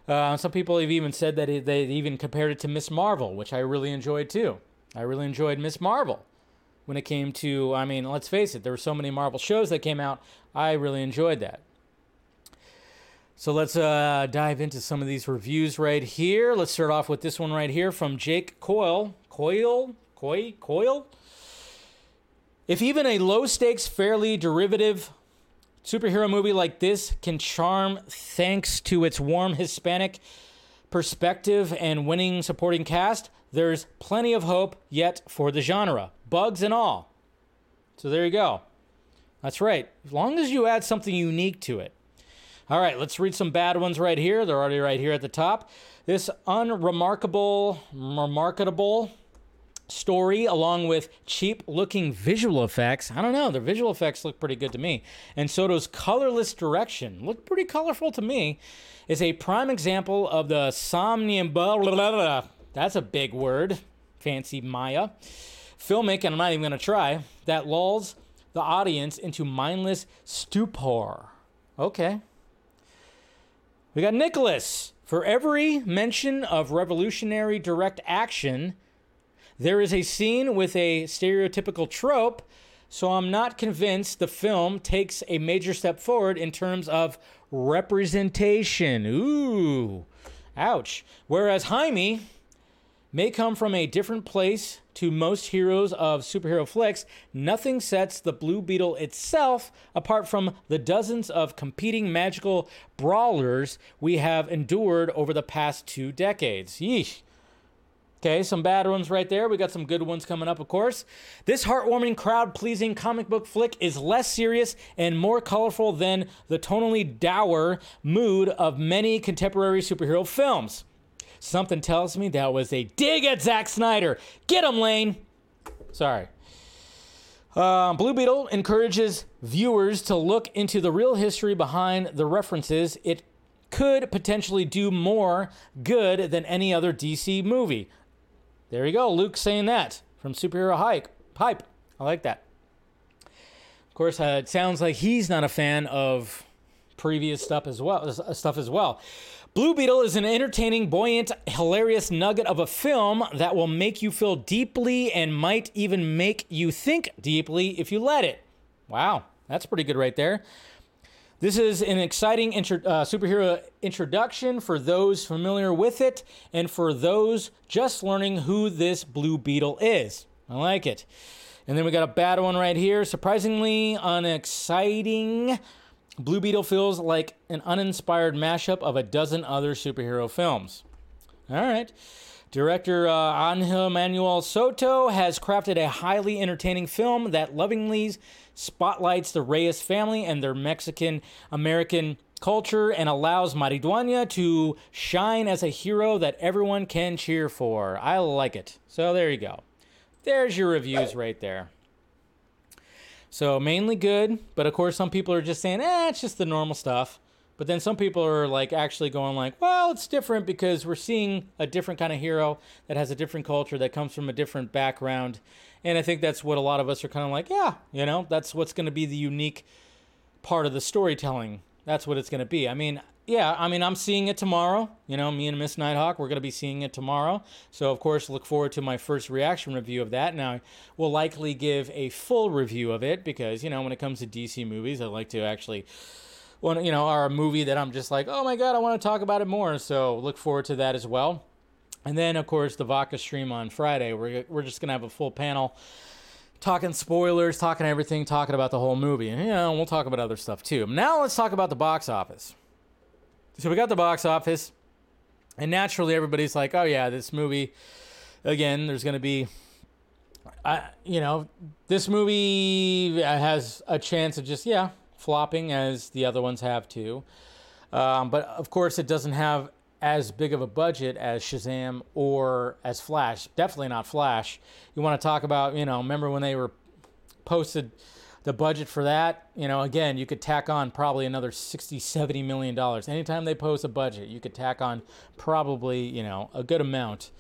Uh, some people have even said that they even compared it to Miss Marvel, which I really enjoyed too. I really enjoyed Miss Marvel when it came to, I mean, let's face it, there were so many Marvel shows that came out. I really enjoyed that. So let's uh, dive into some of these reviews right here. Let's start off with this one right here from Jake Coyle. Coyle? Coy? Coyle? If even a low stakes, fairly derivative superhero movie like this can charm thanks to its warm Hispanic perspective and winning supporting cast, there's plenty of hope yet for the genre, bugs and all. So there you go. That's right. As long as you add something unique to it. All right, let's read some bad ones right here. They're already right here at the top. This unremarkable, remarkable story along with cheap looking visual effects. I don't know, the visual effects look pretty good to me. And Soto's colorless direction looked pretty colorful to me. Is a prime example of the somnambul. That's a big word. Fancy Maya. Filmmaking, I'm not even going to try, that lulls the audience into mindless stupor. Okay. We got Nicholas. For every mention of revolutionary direct action, there is a scene with a stereotypical trope, so I'm not convinced the film takes a major step forward in terms of representation. Ooh, ouch. Whereas Jaime may come from a different place to most heroes of superhero flicks, nothing sets the Blue Beetle itself apart from the dozens of competing magical brawlers we have endured over the past two decades. Yeesh. Okay, some bad ones right there. We got some good ones coming up, of course. This heartwarming, crowd pleasing comic book flick is less serious and more colorful than the tonally dour mood of many contemporary superhero films. Something tells me that was a dig at Zack Snyder. Get him, Lane. Sorry. Uh, Blue Beetle encourages viewers to look into the real history behind the references. It could potentially do more good than any other DC movie. There you go. Luke saying that from Superhero Hype. Hype. I like that. Of course, uh, it sounds like he's not a fan of previous stuff as well. uh, Stuff as well. Blue Beetle is an entertaining, buoyant, hilarious nugget of a film that will make you feel deeply and might even make you think deeply if you let it. Wow, that's pretty good right there. This is an exciting uh, superhero introduction for those familiar with it and for those just learning who this Blue Beetle is. I like it. And then we got a bad one right here. Surprisingly unexciting. Blue Beetle feels like an uninspired mashup of a dozen other superhero films. All right. Director uh, Angel Manuel Soto has crafted a highly entertaining film that lovingly spotlights the Reyes family and their Mexican American culture and allows Maridueña to shine as a hero that everyone can cheer for. I like it. So there you go. There's your reviews right there. So mainly good, but of course some people are just saying, eh, it's just the normal stuff. But then some people are like actually going like, well, it's different because we're seeing a different kind of hero that has a different culture that comes from a different background. And I think that's what a lot of us are kind of like, yeah, you know, that's what's going to be the unique part of the storytelling. That's what it's going to be. I mean, yeah, I mean, I'm seeing it tomorrow. You know, me and Miss Nighthawk, we're going to be seeing it tomorrow. So, of course, look forward to my first reaction review of that. Now, we'll likely give a full review of it because, you know, when it comes to DC movies, I like to actually, well, you know, are a movie that I'm just like, oh my God, I want to talk about it more. So, look forward to that as well. And then, of course, the Vodka stream on Friday. We're, we're just going to have a full panel talking spoilers, talking everything, talking about the whole movie. And, you know, we'll talk about other stuff too. Now, let's talk about the box office. So we got the box office, and naturally everybody's like, "Oh yeah, this movie." Again, there's going to be, uh, you know, this movie has a chance of just yeah flopping as the other ones have too. Um, but of course, it doesn't have as big of a budget as Shazam or as Flash. Definitely not Flash. You want to talk about, you know, remember when they were posted the budget for that, you know, again, you could tack on probably another 60, 70 million dollars. Anytime they post a budget, you could tack on probably, you know, a good amount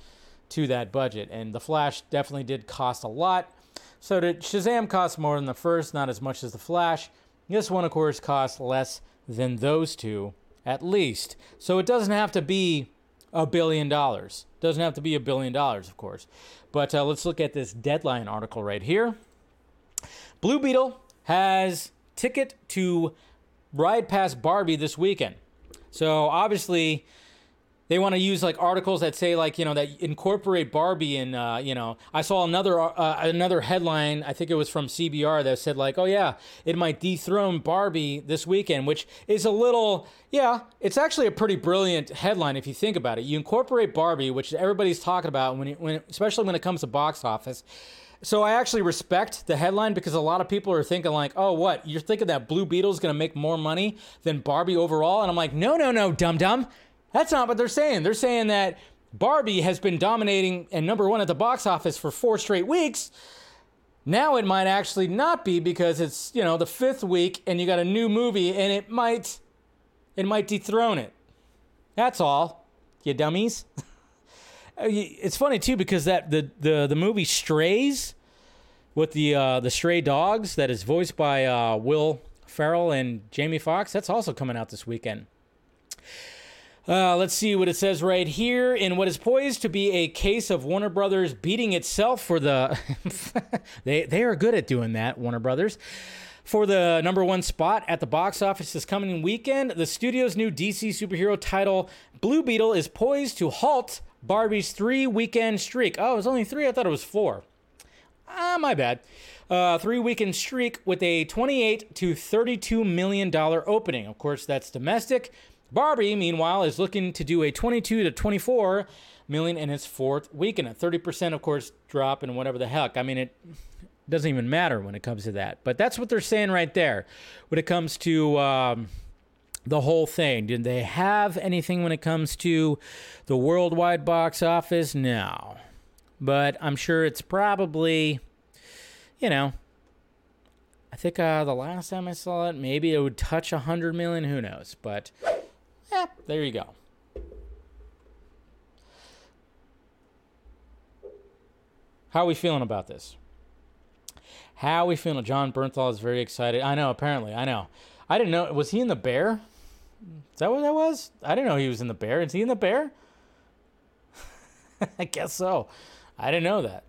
to that budget. And the Flash definitely did cost a lot. So did Shazam cost more than the first, not as much as the Flash. This one, of course, cost less than those two, at least. So it doesn't have to be a billion dollars. Doesn't have to be a billion dollars, of course. But uh, let's look at this deadline article right here. Blue Beetle has ticket to ride past Barbie this weekend. So obviously, they want to use like articles that say like you know that incorporate Barbie and uh, you know I saw another uh, another headline I think it was from CBR that said like oh yeah it might dethrone Barbie this weekend which is a little yeah it's actually a pretty brilliant headline if you think about it you incorporate Barbie which everybody's talking about when, when especially when it comes to box office so I actually respect the headline because a lot of people are thinking like, "Oh, what? You're thinking that Blue Beetle's going to make more money than Barbie overall?" And I'm like, "No, no, no, dum dum. That's not what they're saying. They're saying that Barbie has been dominating and number 1 at the box office for 4 straight weeks." Now it might actually not be because it's, you know, the 5th week and you got a new movie and it might it might dethrone it. That's all. You dummies. Uh, it's funny too because that the the the movie Strays with the uh, the stray dogs that is voiced by uh, Will Ferrell and Jamie Foxx. That's also coming out this weekend. Uh, let's see what it says right here. In what is poised to be a case of Warner Brothers beating itself for the. they, they are good at doing that, Warner Brothers. For the number one spot at the box office this coming weekend, the studio's new DC superhero title, Blue Beetle, is poised to halt Barbie's three weekend streak. Oh, it was only three? I thought it was four. Ah, my bad. Uh, three weekend streak with a 28 to 32 million dollar opening. Of course, that's domestic. Barbie, meanwhile, is looking to do a 22 to 24 million in its fourth week, weekend. A 30%, of course, drop and whatever the heck. I mean, it doesn't even matter when it comes to that. But that's what they're saying right there when it comes to. Um, the whole thing. Did they have anything when it comes to the worldwide box office? No. But I'm sure it's probably, you know, I think uh, the last time I saw it, maybe it would touch 100 million. Who knows? But, there you go. How are we feeling about this? How are we feeling? Jon Bernthal is very excited. I know, apparently. I know. I didn't know. Was he in the bear? Is that what that was? I didn't know he was in the bear. Is he in the bear? I guess so. I didn't know that.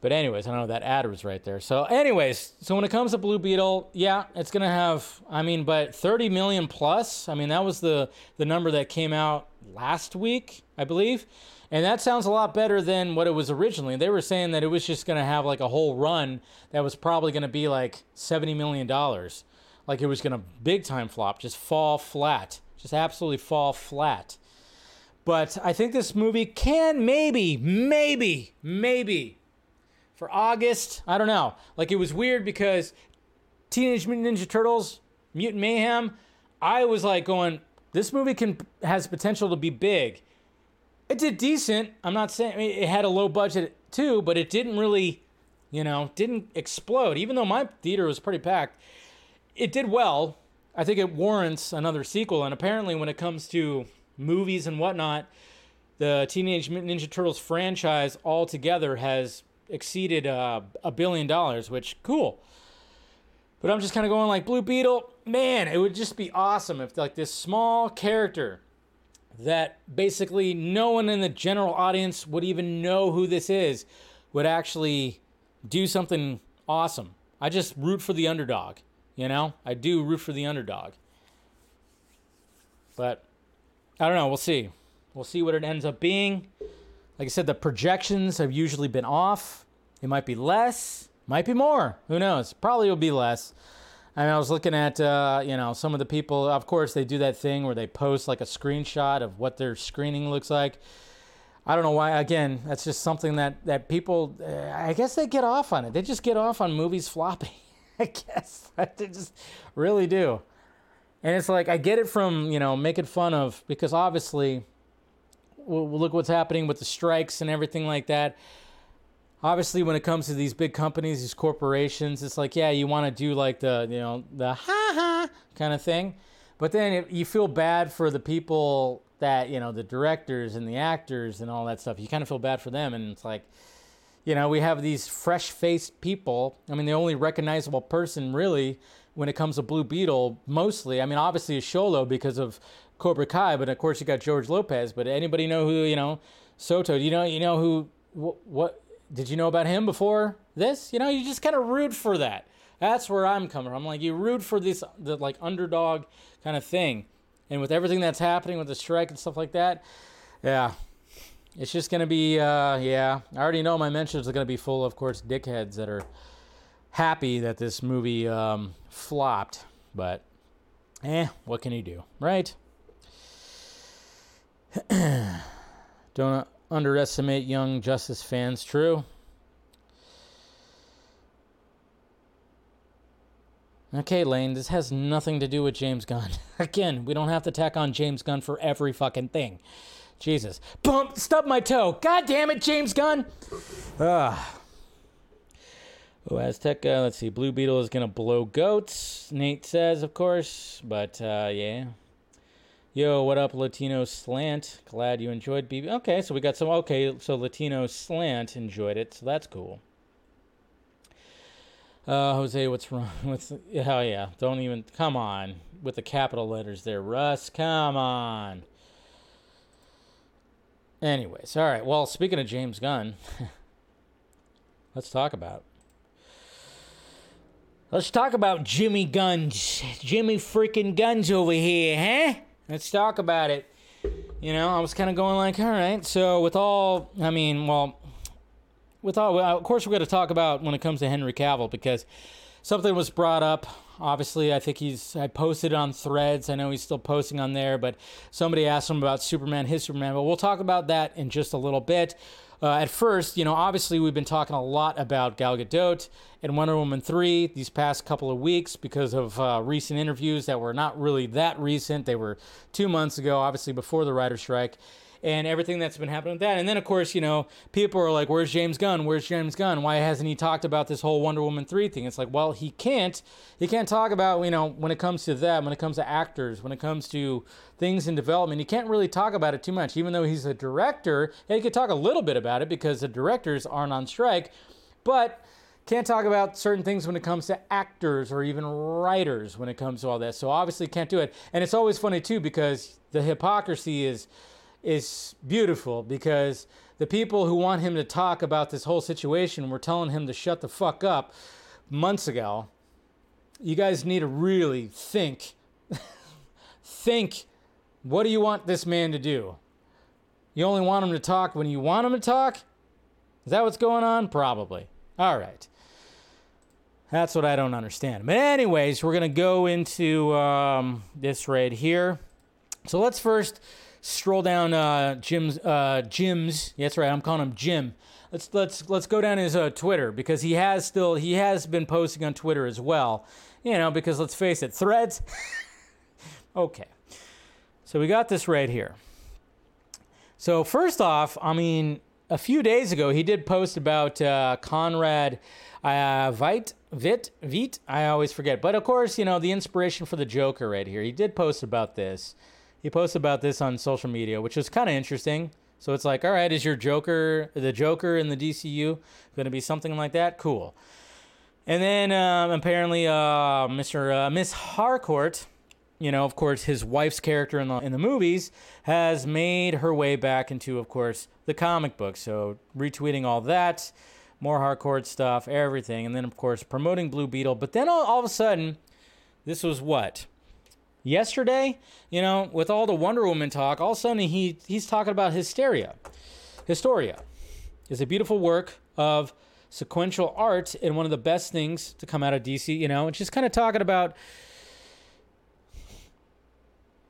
But anyways, I know that ad was right there. So anyways, so when it comes to Blue Beetle, yeah, it's gonna have. I mean, but 30 million plus. I mean, that was the the number that came out last week, I believe, and that sounds a lot better than what it was originally. They were saying that it was just gonna have like a whole run that was probably gonna be like 70 million dollars like it was to big time flop, just fall flat, just absolutely fall flat. But I think this movie can maybe, maybe, maybe for August. I don't know. Like it was weird because Teenage Mutant Ninja Turtles, Mutant Mayhem. I was like going, this movie can has potential to be big. It did decent. I'm not saying I mean, it had a low budget too, but it didn't really, you know, didn't explode. Even though my theater was pretty packed, it did well. I think it warrants another sequel. And apparently, when it comes to movies and whatnot, the Teenage Mutant Ninja Turtles franchise altogether has exceeded uh, a billion dollars, which cool. But I'm just kind of going like Blue Beetle, man, it would just be awesome if like this small character that basically no one in the general audience would even know who this is would actually do something awesome. I just root for the underdog, you know? I do root for the underdog. But I don't know, we'll see. We'll see what it ends up being. Like I said, the projections have usually been off. It might be less, might be more. Who knows? Probably will be less. I mean, I was looking at, uh, you know, some of the people. Of course, they do that thing where they post like a screenshot of what their screening looks like. I don't know why. Again, that's just something that that people. Uh, I guess they get off on it. They just get off on movies flopping. I guess they just really do. And it's like I get it from you know making fun of because obviously, well, look what's happening with the strikes and everything like that. Obviously when it comes to these big companies these corporations it's like yeah you want to do like the you know the ha ha kind of thing. But then it, you feel bad for the people that you know the directors and the actors and all that stuff you kind of feel bad for them. And it's like you know we have these fresh faced people. I mean the only recognizable person really when it comes to blue beetle mostly i mean obviously is Xolo because of cobra kai but of course you got george lopez but anybody know who you know soto you know you know who what, what did you know about him before this? You know, you just kind of root for that. That's where I'm coming from. I'm like, you root for this, the like underdog kind of thing. And with everything that's happening with the strike and stuff like that, yeah, it's just to be, uh, yeah. I already know my mentions are to be full, of course, dickheads that are happy that this movie um, flopped. But, eh, what can you do, right? Don't underestimate young Justice fans. True. Okay, Lane, this has nothing to do with James Gunn. Again, we don't have to tack on James Gunn for every fucking thing. Jesus. Bump, stub my toe. God damn it, James Gunn. Ugh. Oh, Aztec, uh, let's see. Blue Beetle is going to blow goats, Nate says, of course. But, uh, yeah. Yo, what up, Latino Slant? Glad you enjoyed BB. Okay, so we got some. Okay, so Latino Slant enjoyed it, so that's cool. Uh, Jose, what's wrong with? Hell yeah! Don't even come on with the capital letters there, Russ. Come on. Anyways, all right. Well, speaking of James Gunn, let's talk about. Let's talk about Jimmy Guns, Jimmy freaking Guns over here, huh? Let's talk about it. You know, I was kind of going like, all right. So with all, I mean, well, with all, of course, we're going to talk about when it comes to Henry Cavill because something was brought up. Obviously, I think he's. I posted on Threads. I know he's still posting on there, but somebody asked him about Superman, his Superman. But we'll talk about that in just a little bit. Uh, at first, you know, obviously we've been talking a lot about Gal Gadot and Wonder Woman 3 these past couple of weeks because of uh, recent interviews that were not really that recent. They were two months ago, obviously before the writer strike and everything that's been happening with that. And then, of course, you know, people are like, where's James Gunn? Where's James Gunn? Why hasn't he talked about this whole Wonder Woman 3 thing? It's like, well, he can't. He can't talk about, you know, when it comes to that, when it comes to actors, when it comes to things in development, he can't really talk about it too much. Even though he's a director, he could talk a little bit about it because the directors aren't on strike. But can't talk about certain things when it comes to actors or even writers when it comes to all that. So obviously can't do it. And it's always funny too because the hypocrisy is is beautiful because the people who want him to talk about this whole situation were telling him to shut the fuck up months ago. You guys need to really think. think what do you want this man to do? You only want him to talk when you want him to talk? Is that what's going on? Probably. All right. That's what I don't understand. But, anyways, we're going to go into um, this right here. So, let's first stroll down uh, Jim's uh, Jim's. Yeah, that's right. I'm calling him Jim. Let's let's let's go down his uh, Twitter because he has still he has been posting on Twitter as well. You know, because let's face it, Threads. okay, so we got this right here. So first off, I mean, a few days ago he did post about uh, Conrad uh, Veidt Vit Vit. I always forget, but of course, you know the inspiration for the Joker right here. He did post about this he posted about this on social media, which was kind of interesting. So it's like, all right, is your Joker, the Joker in the DCU, going to be something like that? Cool. And then um, apparently, uh, Mr. Uh, Miss Harcourt, you know, of course, his wife's character in the in the movies has made her way back into, of course, the comic book. So retweeting all that, more Harcourt stuff, everything, and then of course promoting Blue Beetle. But then all, all of a sudden, this was what yesterday, you know, with all the Wonder Woman talk. All of a sudden, he he's talking about Hysteria. Historia is a beautiful work of sequential art and one of the best things to come out of DC, you know, and just kind of talking about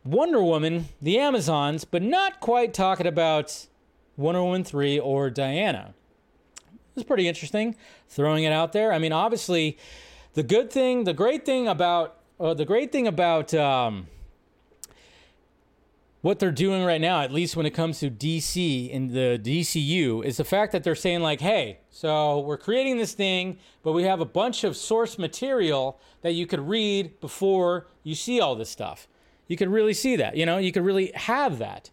Wonder Woman, the Amazons, but not quite talking about Wonder Woman 3 or Diana. It's pretty interesting throwing it out there. I mean, obviously, the good thing, the great thing about, uh, the great thing about, um, what they're doing right now, at least when it comes to DC and the DCU, is the fact that they're saying, like, hey, so we're creating this thing, but we have a bunch of source material that you could read before you see all this stuff. You could really see that, you know, you could really have that.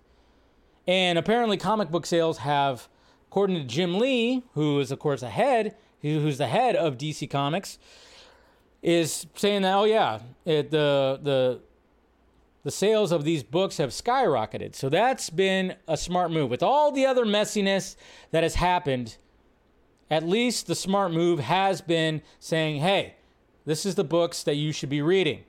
And apparently, comic book sales have, according to Jim Lee, who is, of course, a head, who's the head of DC Comics, is saying that, oh, yeah, it, the, the, the sales of these books have skyrocketed. So that's been a smart move. With all the other messiness that has happened, at least the smart move has been saying, hey, this is the books that you should be reading.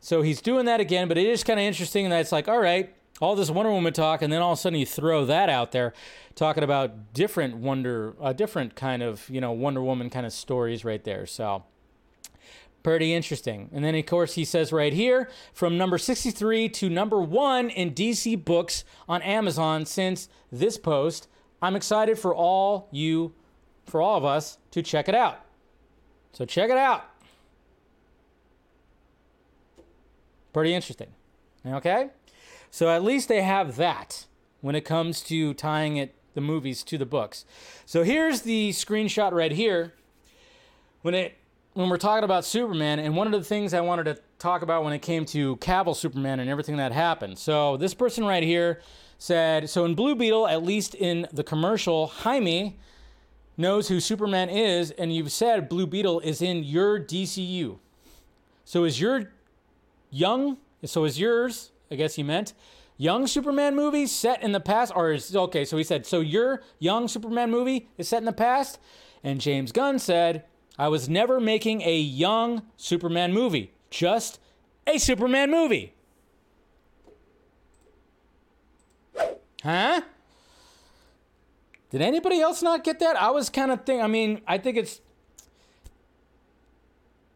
So he's doing that again, but it is kind of interesting that it's like, all right, all this Wonder Woman talk, and then all of a sudden you throw that out there, talking about different Wonder, a uh, different kind of, you know, Wonder Woman kind of stories right there. So Pretty interesting. And then, of course, he says right here from number 63 to number one in DC books on Amazon since this post. I'm excited for all you, for all of us to check it out. So check it out. Pretty interesting. Okay? So at least they have that when it comes to tying it the movies to the books. So here's the screenshot right here. When it when we're talking about Superman, and one of the things I wanted to talk about when it came to Cavill Superman and everything that happened. So this person right here said, so in Blue Beetle, at least in the commercial, Jaime knows who Superman is, and you've said Blue Beetle is in your DCU. So is your young? So is yours? I guess he meant young Superman movie set in the past, or is okay? So he said, so your young Superman movie is set in the past, and James Gunn said I was never making a young Superman movie, just a Superman movie. Huh? Did anybody else not get that? I was kind of thinking, I mean, I think it's.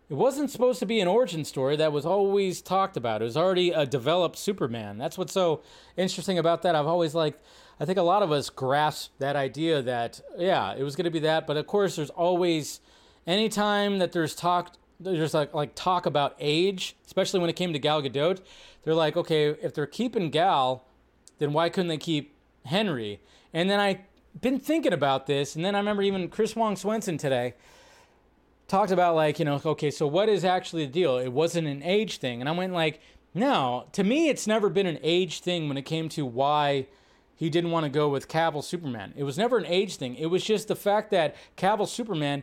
It wasn't supposed to be an origin story that was always talked about. It was already a developed Superman. That's what's so interesting about that. I've always liked, I think a lot of us grasp that idea that, yeah, it was going to be that. But of course, there's always anytime that there's talk there's like like talk about age, especially when it came to Gal Gadot, they're like, okay, if they're keeping Gal, then why couldn't they keep Henry? And then I been thinking about this, and then I remember even Chris Wong Swenson today talked about like, you know, okay, so what is actually the deal? It wasn't an age thing, and I went like, no, to me, it's never been an age thing when it came to why he didn't want to go with Cavill Superman. It was never an age thing. It was just the fact that Cavill Superman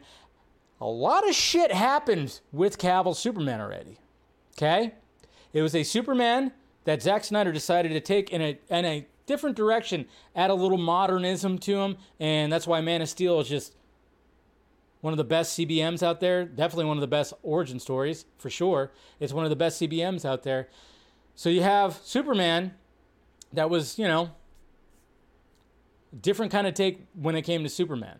a lot of shit happened with Cavill Superman already. Okay? It was a Superman that Zack Snyder decided to take in a in a different direction, add a little modernism to him, and that's why Man of Steel is just one of the best CBMs out there. Definitely one of the best origin stories, for sure. It's one of the best CBMs out there. So you have Superman that was, you know, different kind of take when it came to Superman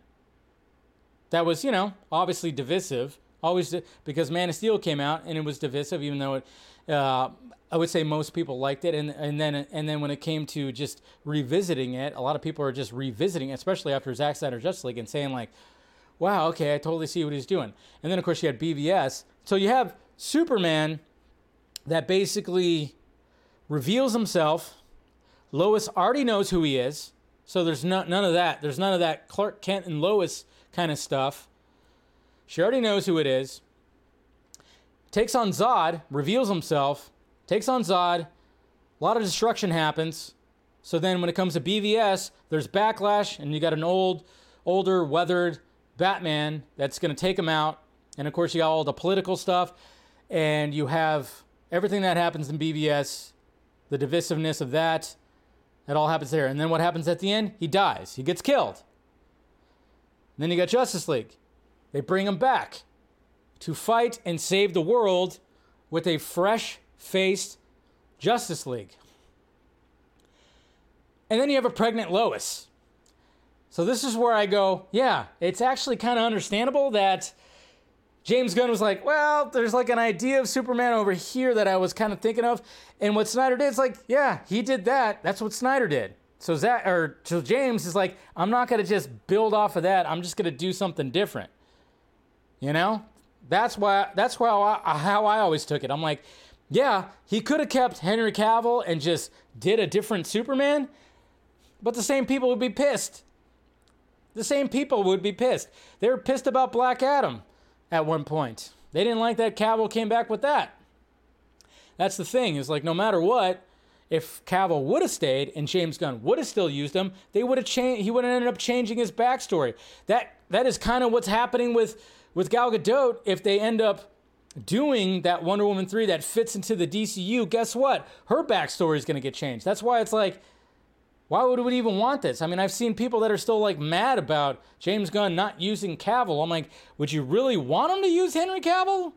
that was, you know, obviously divisive. Always because Man of Steel came out and it was divisive, even though it, uh, I would say most people liked it. And and then and then when it came to just revisiting it, a lot of people are just revisiting, it, especially after Zack Snyder Justice League, and saying like, "Wow, okay, I totally see what he's doing." And then of course you had BVS. So you have Superman that basically reveals himself. Lois already knows who he is, so there's not none of that. There's none of that Clark Kent and Lois kind of stuff. She already knows who it is. Takes on Zod, reveals himself, takes on Zod. A lot of destruction happens. So then when it comes to BVS, there's backlash, and you got an old, older, weathered Batman that's going to take him out. And of course, you got all the political stuff, and you have everything that happens in BVS, the divisiveness of that. It all happens there. And then what happens at the end? He dies. He gets killed. And then you got Justice League. They bring him back to fight and save the world with a fresh faced Justice League. And then you have a pregnant Lois. So this is where I go, yeah, it's actually kind of understandable that James Gunn was like, well, there's like an idea of Superman over here that I was kind of thinking of. And what Snyder did is like, yeah, he did that. That's what Snyder did. So Zack or so James is like, I'm not gonna just build off of that. I'm just gonna do something different. You know, that's why that's why I, how I always took it. I'm like, yeah, he could have kept Henry Cavill and just did a different Superman, but the same people would be pissed. The same people would be pissed. They were pissed about Black Adam at one point. They didn't like that Cavill came back with that. That's the thing, is like no matter what, if Cavill would have stayed and James Gunn would have still used him, they would have changed he would have ended up changing his backstory. That that is kind of what's happening with with Gal Gadot if they end up doing that Wonder Woman 3 that fits into the DCU, guess what? Her backstory is going to get changed. That's why it's like why would we even want this? I mean, I've seen people that are still like mad about James Gunn not using Cavill. I'm like, would you really want him to use Henry Cavill?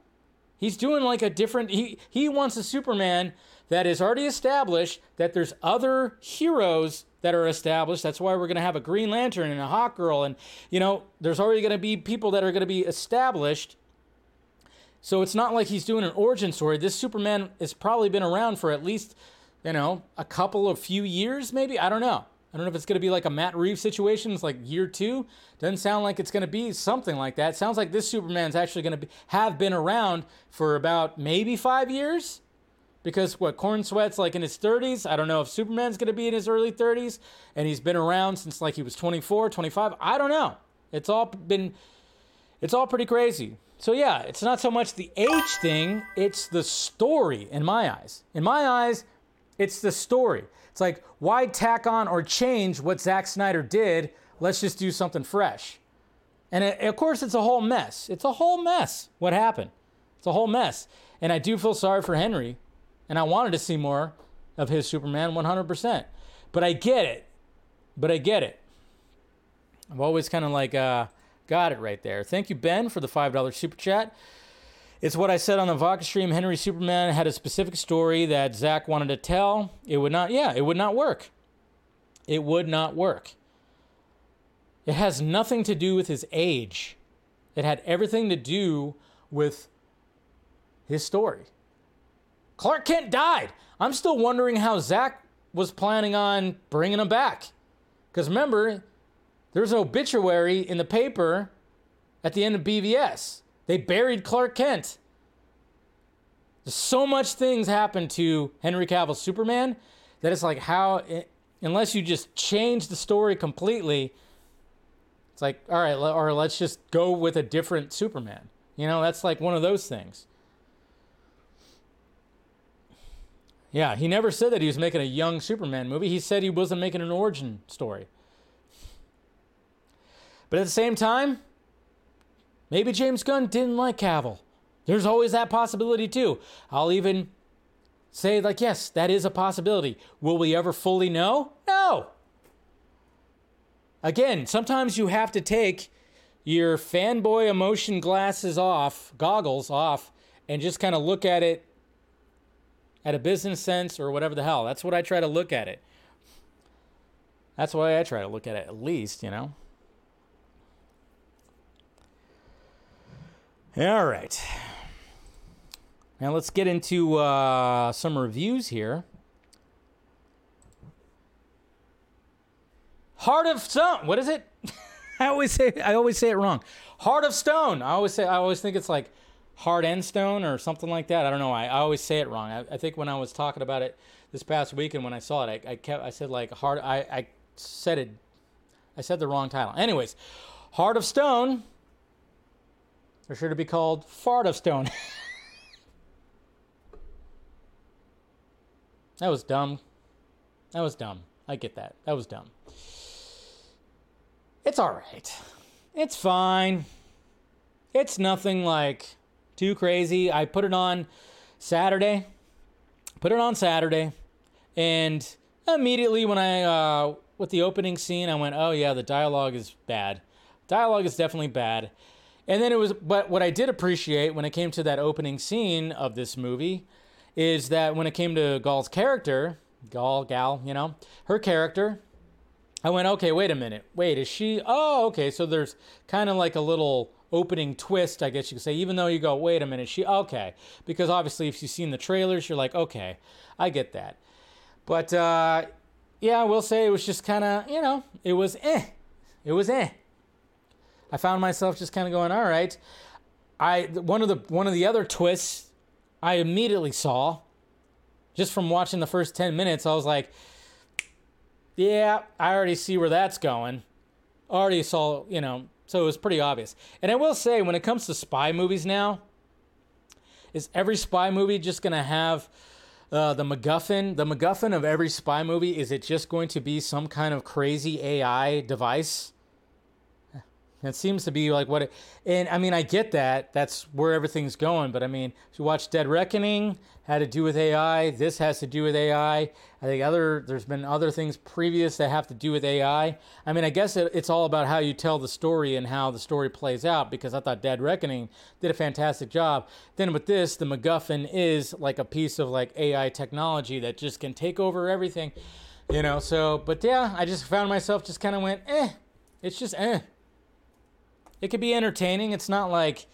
He's doing like a different he he wants a Superman that is already established that there's other heroes that are established. That's why we're going to have a Green Lantern and a Hawk Girl and you know, there's already going to be people that are going to be established. So it's not like he's doing an origin story. This Superman has probably been around for at least you know, a couple of few years, maybe. I don't know. I don't know if it's going to be like a Matt Reeves situation. It's like year two. Doesn't sound like it's going to be something like that. Sounds like this Superman's actually going to be, have been around for about maybe five years. Because what Corenswet's like in his 30s. I don't know if Superman's going to be in his early 30s. And he's been around since like he was 24, 25. I don't know. It's all been, it's all pretty crazy. So yeah, it's not so much the age thing, it's the story in my eyes. In my eyes, it's the story. It's like, why tack on or change what Zack Snyder did? Let's just do something fresh. And it, of course, it's a whole mess. It's a whole mess what happened. It's a whole mess. And I do feel sorry for Henry. And I wanted to see more of his Superman 100%. But I get it. But I get it. I've always kind of like uh, got it right there. Thank you, Ben, for the $5 super chat. It's what I said on the Vodka stream. Henry Superman had a specific story that Zack wanted to tell. It would not, yeah, it would not work. It would not work. It has nothing to do with his age, it had everything to do with his story. Clark Kent died. I'm still wondering how Zack was planning on bringing him back. Because remember, there's an obituary in the paper at the end of BVS. They buried Clark Kent. So much things happen to Henry Cavill Superman that it's like how it, unless you just change the story completely it's like all right or let's just go with a different Superman. You know, that's like one of those things. Yeah, he never said that he was making a young Superman movie. He said he wasn't making an origin story. But at the same time, Maybe James Gunn didn't like Cavill. There's always that possibility too. I'll even say, like, yes, that is a possibility. Will we ever fully know? No. Again, sometimes you have to take your fanboy emotion glasses off, goggles off, and just kind of look at it at a business sense or whatever the hell. That's what I try to look at it. That's why I try to look at it at least, you know. All right. Now let's get into uh, some reviews here. Heart of Stone. What is it? I always say I always say it wrong. Heart of Stone. I always say I always think it's like Heart and Stone or something like that. I don't know. I, I always say it wrong. I, I, think when I was talking about it this past weekend when I saw it, I, I kept I said like Heart. I, I said it. I said the wrong title. Anyways, Heart of Stone or should it be called Fart of Stone? that was dumb. That was dumb. I get that. That was dumb. It's all right. It's fine. It's nothing like too crazy. I put it on Saturday. Put it on Saturday, and immediately when I uh, with the opening scene, I went, "Oh yeah, the dialogue is bad. Dialogue is definitely bad." And then it was, but what I did appreciate when it came to that opening scene of this movie is that when it came to Gal's character, Gal, Gal, you know, her character, I went, okay, wait a minute. Wait, is she? Oh, okay. So there's kind of like a little opening twist, I guess you could say, even though you go, wait a minute, she, okay. Because obviously, if you've seen the trailers, you're like, okay, I get that. But uh, yeah, I will say it was just kind of, you know, it was eh. It was eh. I found myself just kind of going, all right. I one of the one of the other twists I immediately saw just from watching the first 10 minutes, I was like, yeah, I already see where that's going. Already saw, you know, so it was pretty obvious. And I will say, when it comes to spy movies now, is every spy movie just going to have uh, the MacGuffin? The MacGuffin of every spy movie, is it just going to be some kind of crazy AI device? It seems to be like what it, and I mean, I get that. That's where everything's going. But I mean, if you watch Dead Reckoning, had to do with AI. This has to do with AI. I think other, there's been other things previous that have to do with AI. I mean, I guess it, it's all about how you tell the story and how the story plays out because I thought Dead Reckoning did a fantastic job. Then with this, the MacGuffin is like a piece of like AI technology that just can take over everything, you know? So, but yeah, I just found myself just kind of went, eh, it's just eh it could be entertaining. It's not like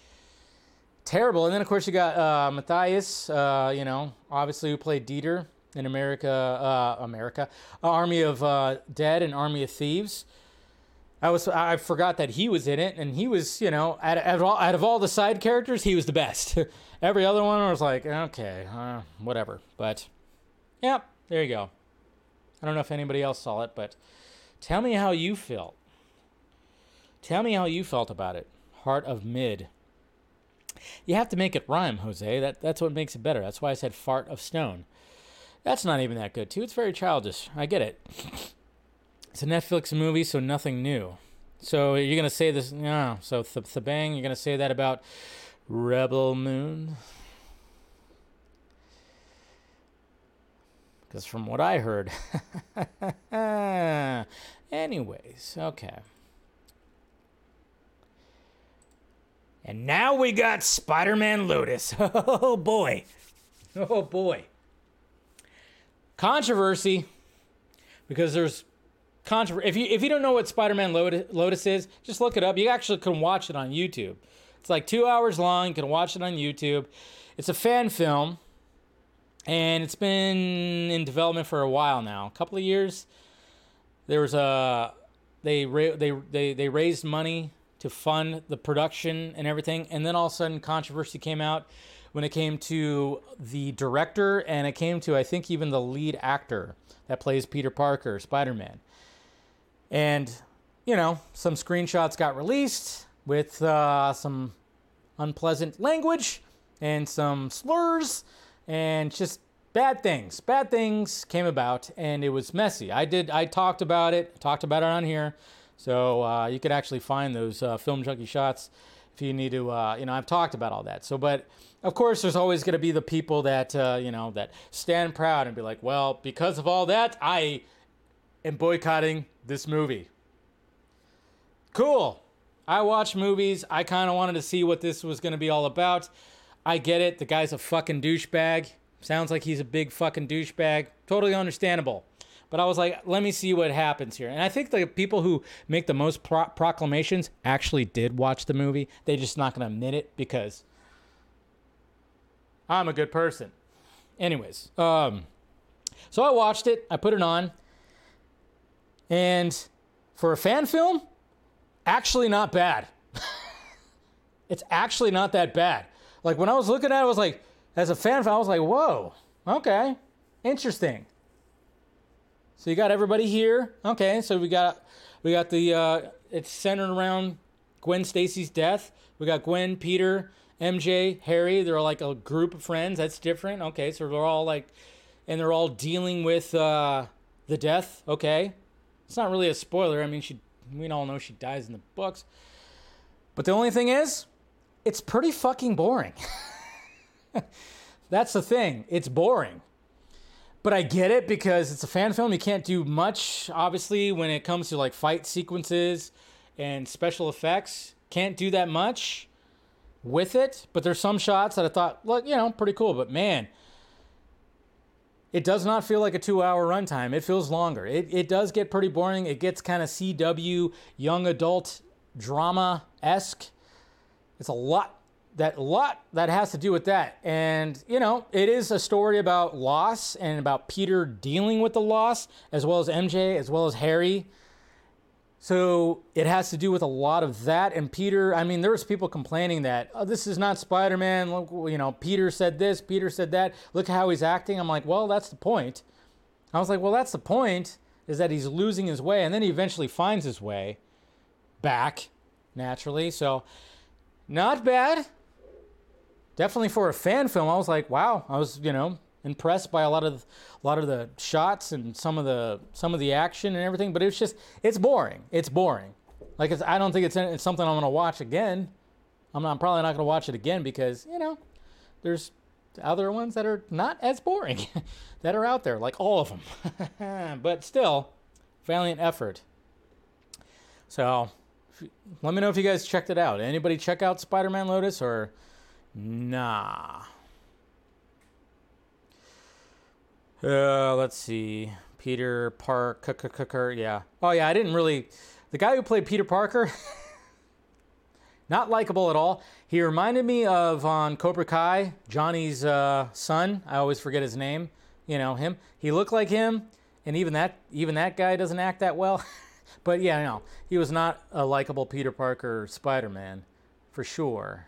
terrible. And then of course you got uh, Matthias, uh, you know, obviously who played Dieter in America, uh, America, Army of uh, Dead and Army of Thieves. I was I forgot that he was in it, and he was you know out, out, of, all, out of all the side characters, he was the best. Every other one was like, okay, uh, whatever. But yeah, there you go. I don't know if anybody else saw it, but tell me how you felt. Tell me how you felt about it. Heart of Mid. You have to make it rhyme, Jose. That that's what makes it better. That's why I said fart of stone. That's not even that good too. It's very childish. I get it. It's a Netflix movie, so nothing new. So you're gonna say this? No. So th- bang, you're gonna say that about Rebel Moon? Because from what I heard. Anyways, okay. And now we got Spider Man Lotus. Oh boy. Oh boy. Controversy. Because there's controversy. If you, if you don't know what Spider Man Lotus is, just look it up. You actually can watch it on YouTube. It's like two hours long. You can watch it on YouTube. It's a fan film. And it's been in development for a while now, a couple of years. There was a they they they they raised money to fund the production and everything. And then all of a sudden, controversy came out when it came to the director and it came to, I think, even the lead actor that plays Peter Parker, Spider Man. And, you know, some screenshots got released with uh, some unpleasant language and some slurs and just bad things. Bad things came about and it was messy. I did, I talked about it, talked about it on here. So uh, you could actually find those uh, film Junkee shots if you need to. Uh, you know, I've talked about all that. So, but of course, there's always going to be the people that uh, you know that stand proud and be like, well, because of all that, I am boycotting this movie. Cool. I watch movies. I kind of wanted to see what this was going to be all about. I get it. The guy's a fucking douchebag. Sounds like he's a big fucking douchebag. Totally understandable. But I was like, let me see what happens here. And I think the people who make the most pro- proclamations actually did watch the movie. They're just not going to admit it because I'm a good person. Anyways, um, so I watched it. I put it on. And for a fan film, actually not bad. it's actually not that bad. Like when I was looking at it, I was like, as a fan, I was like, whoa, okay, interesting. So you got everybody here. Okay, so we got we got the uh, it's centered around Gwen Stacy's death. We got Gwen, Peter, MJ, Harry. They're like a group of friends. That's different. Okay, so they're all like, and they're all dealing with uh, the death. Okay, it's not really a spoiler. I mean, she we all know she dies in the books. But the only thing is, it's pretty fucking boring. That's the thing. It's boring. But I get it because it's a fan film. You can't do much, obviously, when it comes to like fight sequences and special effects. Can't do that much with it. But there's some shots that I thought, look, you know, pretty cool. But man, it does not feel like a two hour runtime. It feels longer. It, it does get pretty boring. It gets kind of CW, young adult drama esque. It's a lot that lot that has to do with that. And, you know, it is a story about loss and about Peter dealing with the loss, as well as MJ, as well as Harry. So it has to do with a lot of that. And Peter, I mean, there was people complaining that oh, this is not Spider-Man. Look, you know, Peter said this, Peter said that. Look how he's acting. I'm like, well, that's the point. I was like, well, that's the point is that he's losing his way, and then he eventually finds his way back naturally. So not bad definitely for a fan film, I was like, wow, I was, you know, impressed by a lot of a lot of the shots and some of the some of the action and everything. But it's just it's boring. It's boring. Like it's, I don't think it's, it's something I'm gonna watch again. I'm not I'm probably not gonna watch it again because you know there's other ones that are not as boring that are out there, like all of them. but still, valiant effort. So let me know if you guys checked it out. Anybody check out Spider-Man Lotus or Nah. Uh, let's see. Peter Parker. Yeah. Oh, yeah. I didn't really. The guy who played Peter Parker, not likable at all. He reminded me of on Cobra Kai, Johnny's uh, son. I always forget his name. You know him. He looked like him, and even that even that guy doesn't act that well. but yeah, no, he was not a likable Peter Parker Spider-Man, for sure.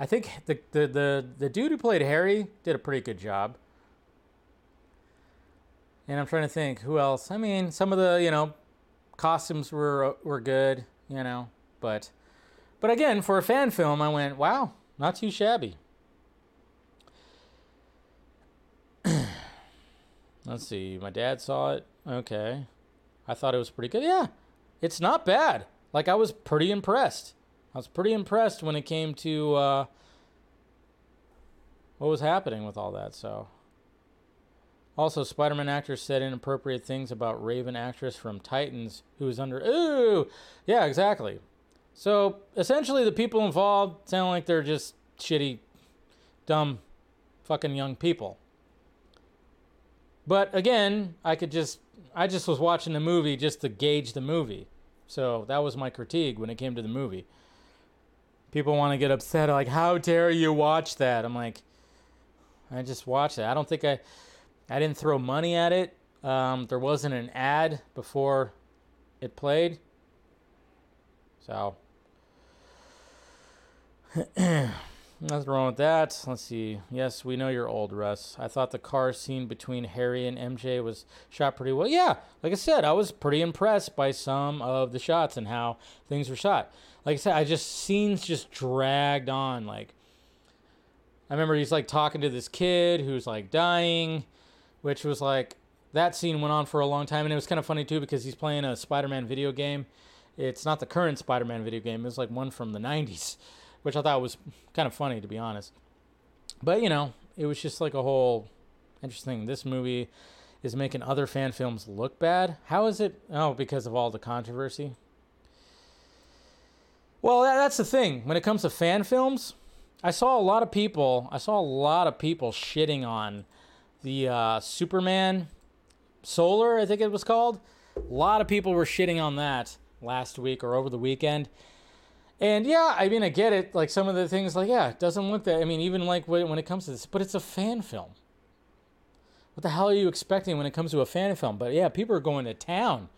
I think the, the, the, the dude who played Harry did a pretty good job. And I'm trying to think who else. I mean, some of the, you know, costumes were were good, you know, but but again, for a fan film, I went, "Wow, not too shabby." Let's see. My dad saw it. Okay. I thought it was pretty good. Yeah. It's not bad. Like I was pretty impressed. I was pretty impressed when it came to uh, what was happening with all that. So, also, Spider-Man actors said inappropriate things about Raven actress from Titans who was under. Ooh, yeah, exactly. So essentially, the people involved sound like they're just shitty, dumb, fucking young people. But again, I could just I just was watching the movie just to gauge the movie. So that was my critique when it came to the movie people want to get upset like how dare you watch that? I'm like i just watched it. I don't think i i didn't throw money at it. Um, there wasn't an ad before it played. So nothing wrong with that. Let's see. Yes we know you're old russ. I thought the car scene between harry and mj was shot pretty well. Yeah like i said i was pretty impressed by some of the shots and how things were shot like I said, I just scenes just dragged on. Like I remember he's like talking to this kid who's like dying, which was like that scene went on for a long time, and it was kind of funny too because he's playing a Spider-Man video game. It's not the current Spider-Man video game; it's like one from the '90s, which I thought was kind of funny to be honest. But you know, it was just like a whole interesting. This movie is making other fan films look bad. How is it? Oh, because of all the controversy. Well, that's the thing. When it comes to fan films, I saw a lot of people. I saw a lot of people shitting on the uh, Superman Solar. I think it was called. A lot of people were shitting on that last week or over the weekend. And yeah, I mean, I get it. Like some of the things, like yeah, it doesn't look that. I mean, even like when it comes to this, but it's a fan film. What the hell are you expecting when it comes to a fan film? But yeah, people are going to town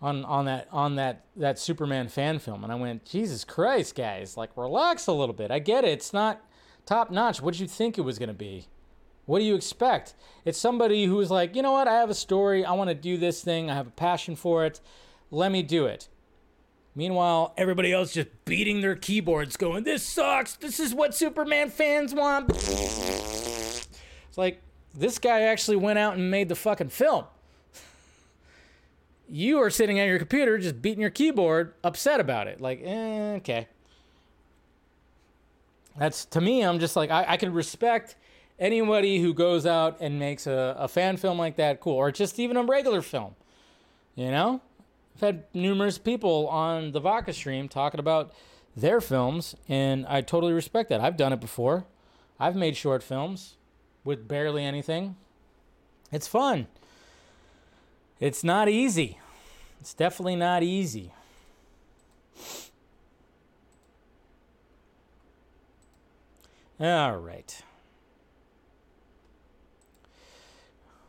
on on that on that that Superman fan film, and I went, Jesus Christ, guys, like relax a little bit. I get it; it's not top notch. What did you think it was going to be? What do you expect? It's somebody who's like, you know what? I have a story. I want to do this thing. I have a passion for it. Let me do it. Meanwhile, everybody else just beating their keyboards, going, "This sucks. This is what Superman fans want." It's like this guy actually went out and made the fucking film you are sitting at your computer just beating your keyboard, upset about it. Like, eh, okay. That's to me, I'm just like, I, I can respect anybody who goes out and makes a, a fan film like that cool, or just even a regular film. You know? I've had numerous people on the Vodka stream talking about their films, and I totally respect that. I've done it before. I've made short films with barely anything. It's fun. It's not easy. It's definitely not easy. All right.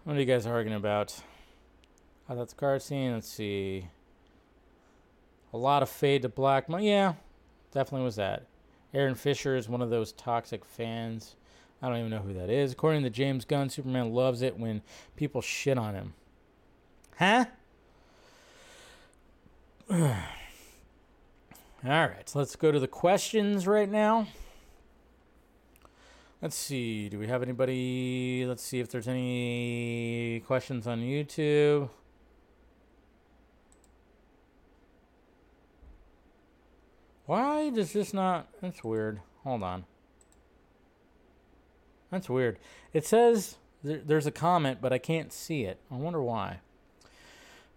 What are you guys arguing about? Oh, that's car scene. Let's see. A lot of fade to black. Yeah, definitely was that. Aaron Fisher is one of those toxic fans. I don't even know who that is. According to James Gunn, Superman loves it when people shit on him. Huh? All right, so let's go to the questions right now. Let's see. Do we have anybody? Let's see if there's any questions on YouTube. Why does this not? That's weird. Hold on. That's weird. It says there, there's a comment, but I can't see it. I wonder why.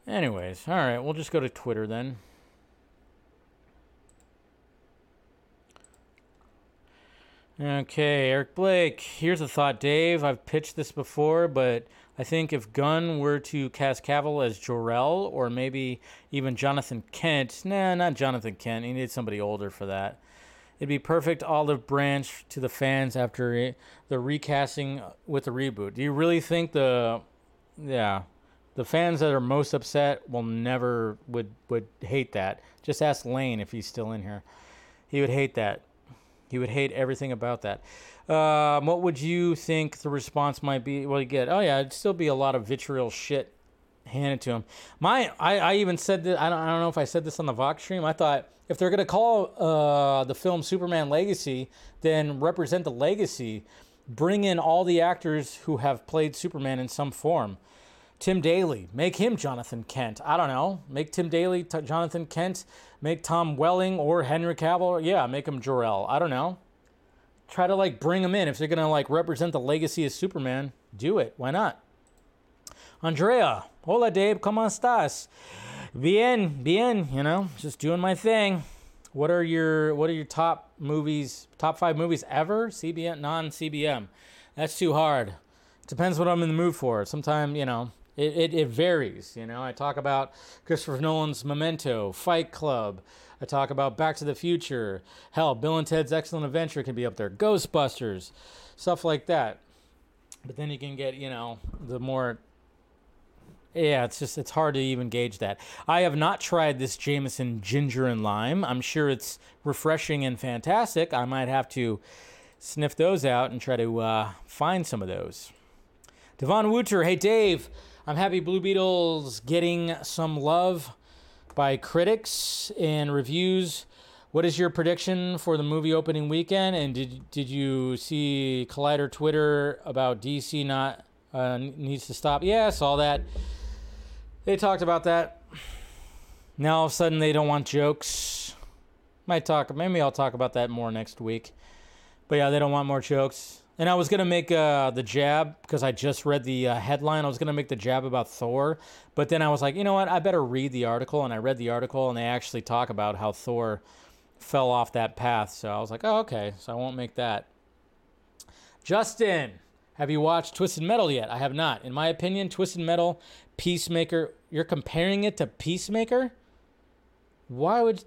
Anyways, all right, we'll just go to Twitter then. Okay, Eric Blake. Here's a thought, Dave. I've pitched this before, but I think if Gunn were to cast Cavill as Jor-El or maybe even Jonathan Kent, nah, not Jonathan Kent. He needs somebody older for that. It'd be perfect olive branch to the fans after the recasting with the reboot. Do you really think the, yeah, the fans that are most upset will never would would hate that? Just ask Lane if he's still in here. He would hate that. He would hate everything about that. Um, what would you think the response might be? Well, you get, oh yeah, it'd still be a lot of vitriol shit handed to him. My, I, I even said that. I don't, I don't know if I said this on the Vox stream. I thought if they're gonna call uh, the film Superman Legacy, then represent the legacy. Bring in all the actors who have played Superman in some form. Tim Daly, make him Jonathan Kent. I don't know. Make Tim Daly t- Jonathan Kent make Tom Welling or Henry Cavill. Yeah, make him Jor-El. I don't know. Try to like bring him in if they're gonna like represent the legacy of Superman. Do it. Why not? Andrea, hola Dave, ¿cómo estás? Bien, bien. You know, just doing my thing. What are your What are your top movies? Top five movies ever? CBM, non CBM. That's too hard. Depends what I'm in the mood for. Sometimes you know it, it, it, varies, you know. I talk about Christopher Nolan's Memento, Fight Club. I talk about Back to the Future. Hell, Bill and Ted's Excellent Adventure can be up there. Ghostbusters, stuff like that. But then you can get, you know, the more. Yeah, it's just it's hard to even gauge that. I have not tried this Jameson ginger and lime. I'm sure it's refreshing and fantastic. I might have to sniff those out and try to uh, find some of those. Devon Wooter, hey Dave. I'm happy Blue Beetle's getting some love by critics and reviews. What is your prediction for the movie opening weekend? And did did you see Collider Twitter about DC not uh, needs to stop? Yeah, I saw that. They talked about that. Now all of a sudden they don't want jokes. Might talk. Maybe I'll talk about that more next week. But yeah, they don't want more jokes. And I was gonna make uh, the jab because I just read the uh, headline. I was gonna make the jab about Thor, but then I was like, you know what? I better read the article. And I read the article, and they actually talk about how Thor fell off that path. So I was like, oh, okay. So I won't make that. Justin, have you watched Twisted Metal yet? I have not. In my opinion, Twisted Metal, Peacemaker. You're comparing it to Peacemaker? Why would?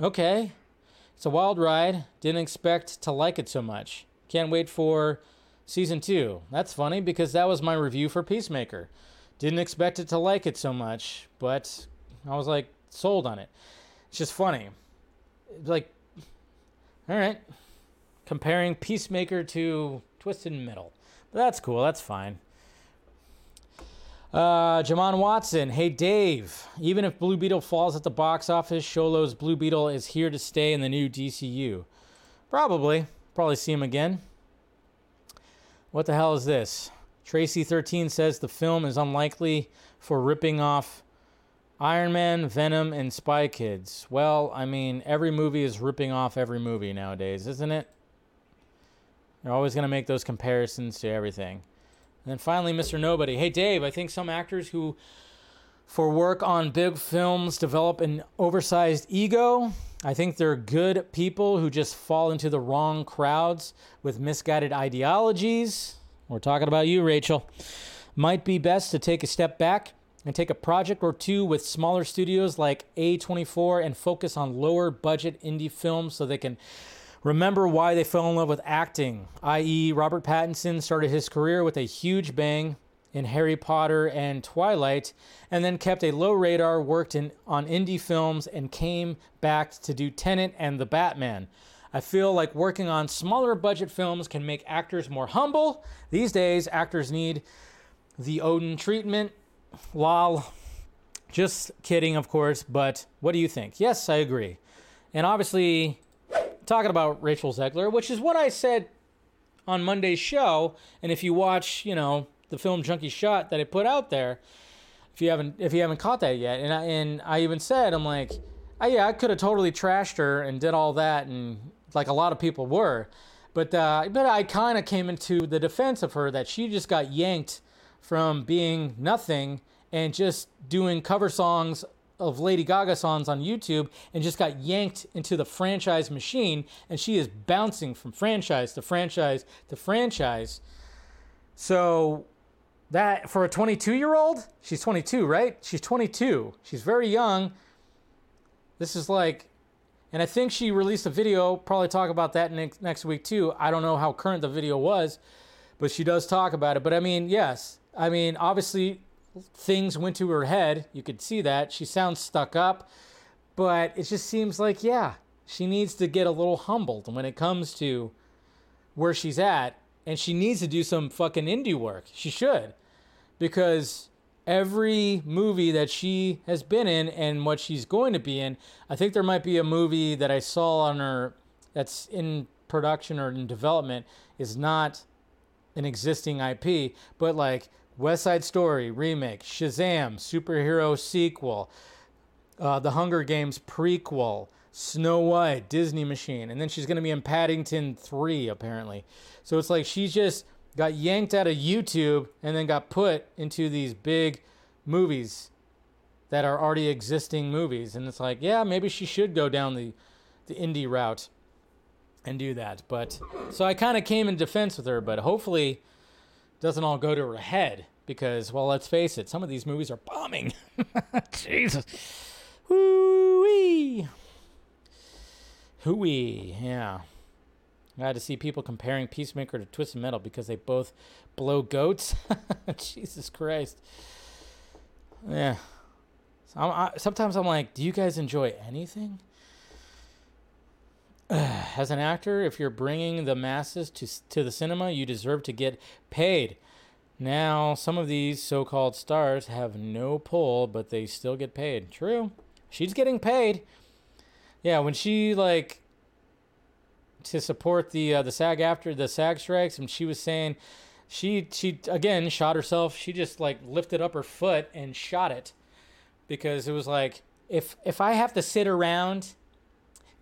Okay. It's a wild ride. Didn't expect to like it so much. Can't wait for season two. That's funny because that was my review for Peacemaker. Didn't expect it to like it so much, but I was like sold on it. It's just funny. Like, all right, comparing Peacemaker to Twisted Metal. But that's cool. That's fine. Uh, Jamon Watson, hey Dave. Even if Blue Beetle falls at the box office, Xolo's Blue Beetle is here to stay in the new DCU. Probably. Probably see him again. What the hell is this? Tracy13 says the film is unlikely for ripping off Iron Man, Venom, and Spy Kids. Well, I mean, every movie is ripping off every movie nowadays, isn't it? They're always going to make those comparisons to everything. And then finally, Mr. Nobody. Hey, Dave, I think some actors who, for work on big films, develop an oversized ego. I think they're good people who just fall into the wrong crowds with misguided ideologies. We're talking about you, Rachel. Might be best to take a step back and take a project or two with smaller studios like A24 and focus on lower budget indie films so they can remember why they fell in love with acting, i.e., Robert Pattinson started his career with a huge bang in Harry Potter and Twilight, and then kept a low radar, worked in on indie films, and came back to do Tenet and The Batman. I feel like working on smaller budget films can make actors more humble. These days, actors need the Odin treatment. Lol. Just kidding, of course, but what do you think? Yes, I agree. And obviously, talking about Rachel Zegler, which is what I said on Monday's show. And if you watch, you know, the film Junkee Shot that I put out there, if you haven't if you haven't caught that yet, and I and I even said I'm like, oh, yeah, I could have totally trashed her and did all that, and like a lot of people were, but uh, but I kind of came into the defense of her that she just got yanked from being nothing and just doing cover songs of Lady Gaga songs on YouTube and just got yanked into the franchise machine and she is bouncing from franchise to franchise to franchise. So that for a 22 year old, she's 22, right? She's 22. She's very young. This is like and I think she released a video, probably talk about that next next week too. I don't know how current the video was, but she does talk about it. But I mean, yes. I mean, obviously things went to her head. You could see that. She sounds stuck up, but it just seems like, yeah, she needs to get a little humbled when it comes to where she's at. And she needs to do some fucking indie work. She should. Because every movie that she has been in and what she's going to be in, I think there might be a movie that I saw on her that's in production or in development is not an existing IP, but like West Side Story remake, Shazam superhero sequel, uh, The Hunger Games prequel, Snow White Disney Machine, and then she's going to be in Paddington 3 apparently. So it's like she's just got yanked out of YouTube and then got put into these big movies that are already existing movies and it's like, yeah, maybe she should go down the the indie route and do that. But so I kind of came in defense with her, but hopefully doesn't all go to her head because, well, let's face it, some of these movies are bombing. Jesus. Hoo-wee. Hooey, yeah. I had to see people comparing Peacemaker to Twisted Metal because they both blow goats. Jesus Christ. Yeah. So I'm, I, sometimes I'm like, do you guys enjoy anything? As an actor, if you're bringing the masses to to the cinema, you deserve to get paid. Now, some of these so-called stars have no pull, but they still get paid. True. She's getting paid. Yeah, when she like to support the uh, the SAG-AFTRA the SAG strikes, and she was saying she she again shot herself. She just like lifted up her foot and shot it because it was like if if I have to sit around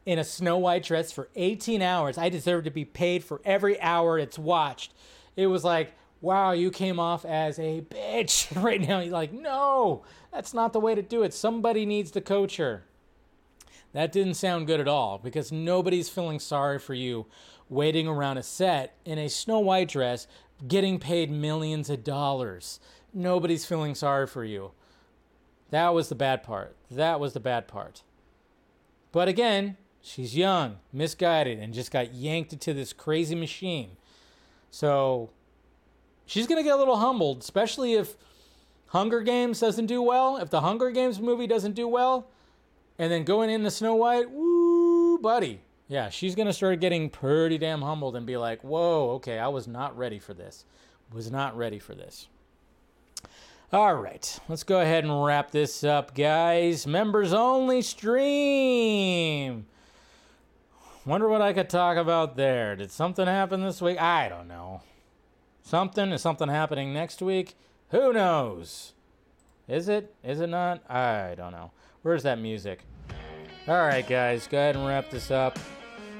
in a Snow White dress for 18 hours. I deserve to be paid for every hour it's watched. It was like, wow, you came off as a bitch right now. You're like, no, that's not the way to do it. Somebody needs to coach her. That didn't sound good at all because nobody's feeling sorry for you waiting around a set in a Snow White dress getting paid millions of dollars. Nobody's feeling sorry for you. That was the bad part. That was the bad part. But again, She's young, misguided, and just got yanked into this crazy machine. So she's going to get a little humbled, especially if Hunger Games doesn't do well. If the Hunger Games movie doesn't do well, and then going into Snow White, woo, buddy. Yeah, she's going to start getting pretty damn humbled and be like, whoa, okay, I was not ready for this. Was not ready for this. All right, let's go ahead and wrap this up, guys. Members only stream. Wonder what I could talk about there. Did something happen this week? I don't know. Something? Is something happening next week? Who knows? Is it? Is it not? I don't know. Where's that music? All right, guys, go ahead and wrap this up.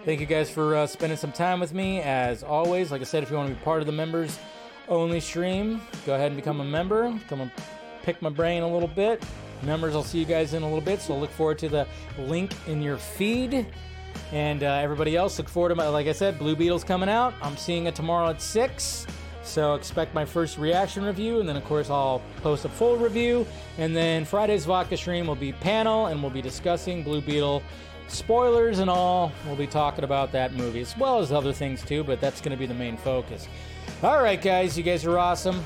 Thank you guys for uh, spending some time with me. As always, like I said, if you want to be part of the members only stream, go ahead and become a member. Come and pick my brain a little bit. Members, I'll see you guys in a little bit, so look forward to the link in your feed. And uh, everybody else, look forward to my, like I said, Blue Beetle's coming out. I'm seeing it tomorrow at 6. So expect my first reaction review, and then of course I'll post a full review. And then Friday's vodka stream will be panel, and we'll be discussing Blue Beetle spoilers and all. We'll be talking about that movie as well as other things too, but that's going to be the main focus. All right, guys, you guys are awesome.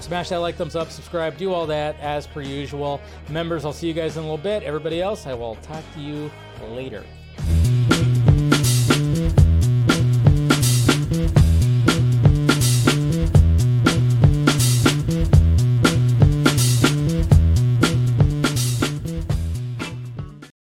Smash that like, thumbs up, subscribe, do all that as per usual. Members, I'll see you guys in a little bit. Everybody else, I will talk to you later.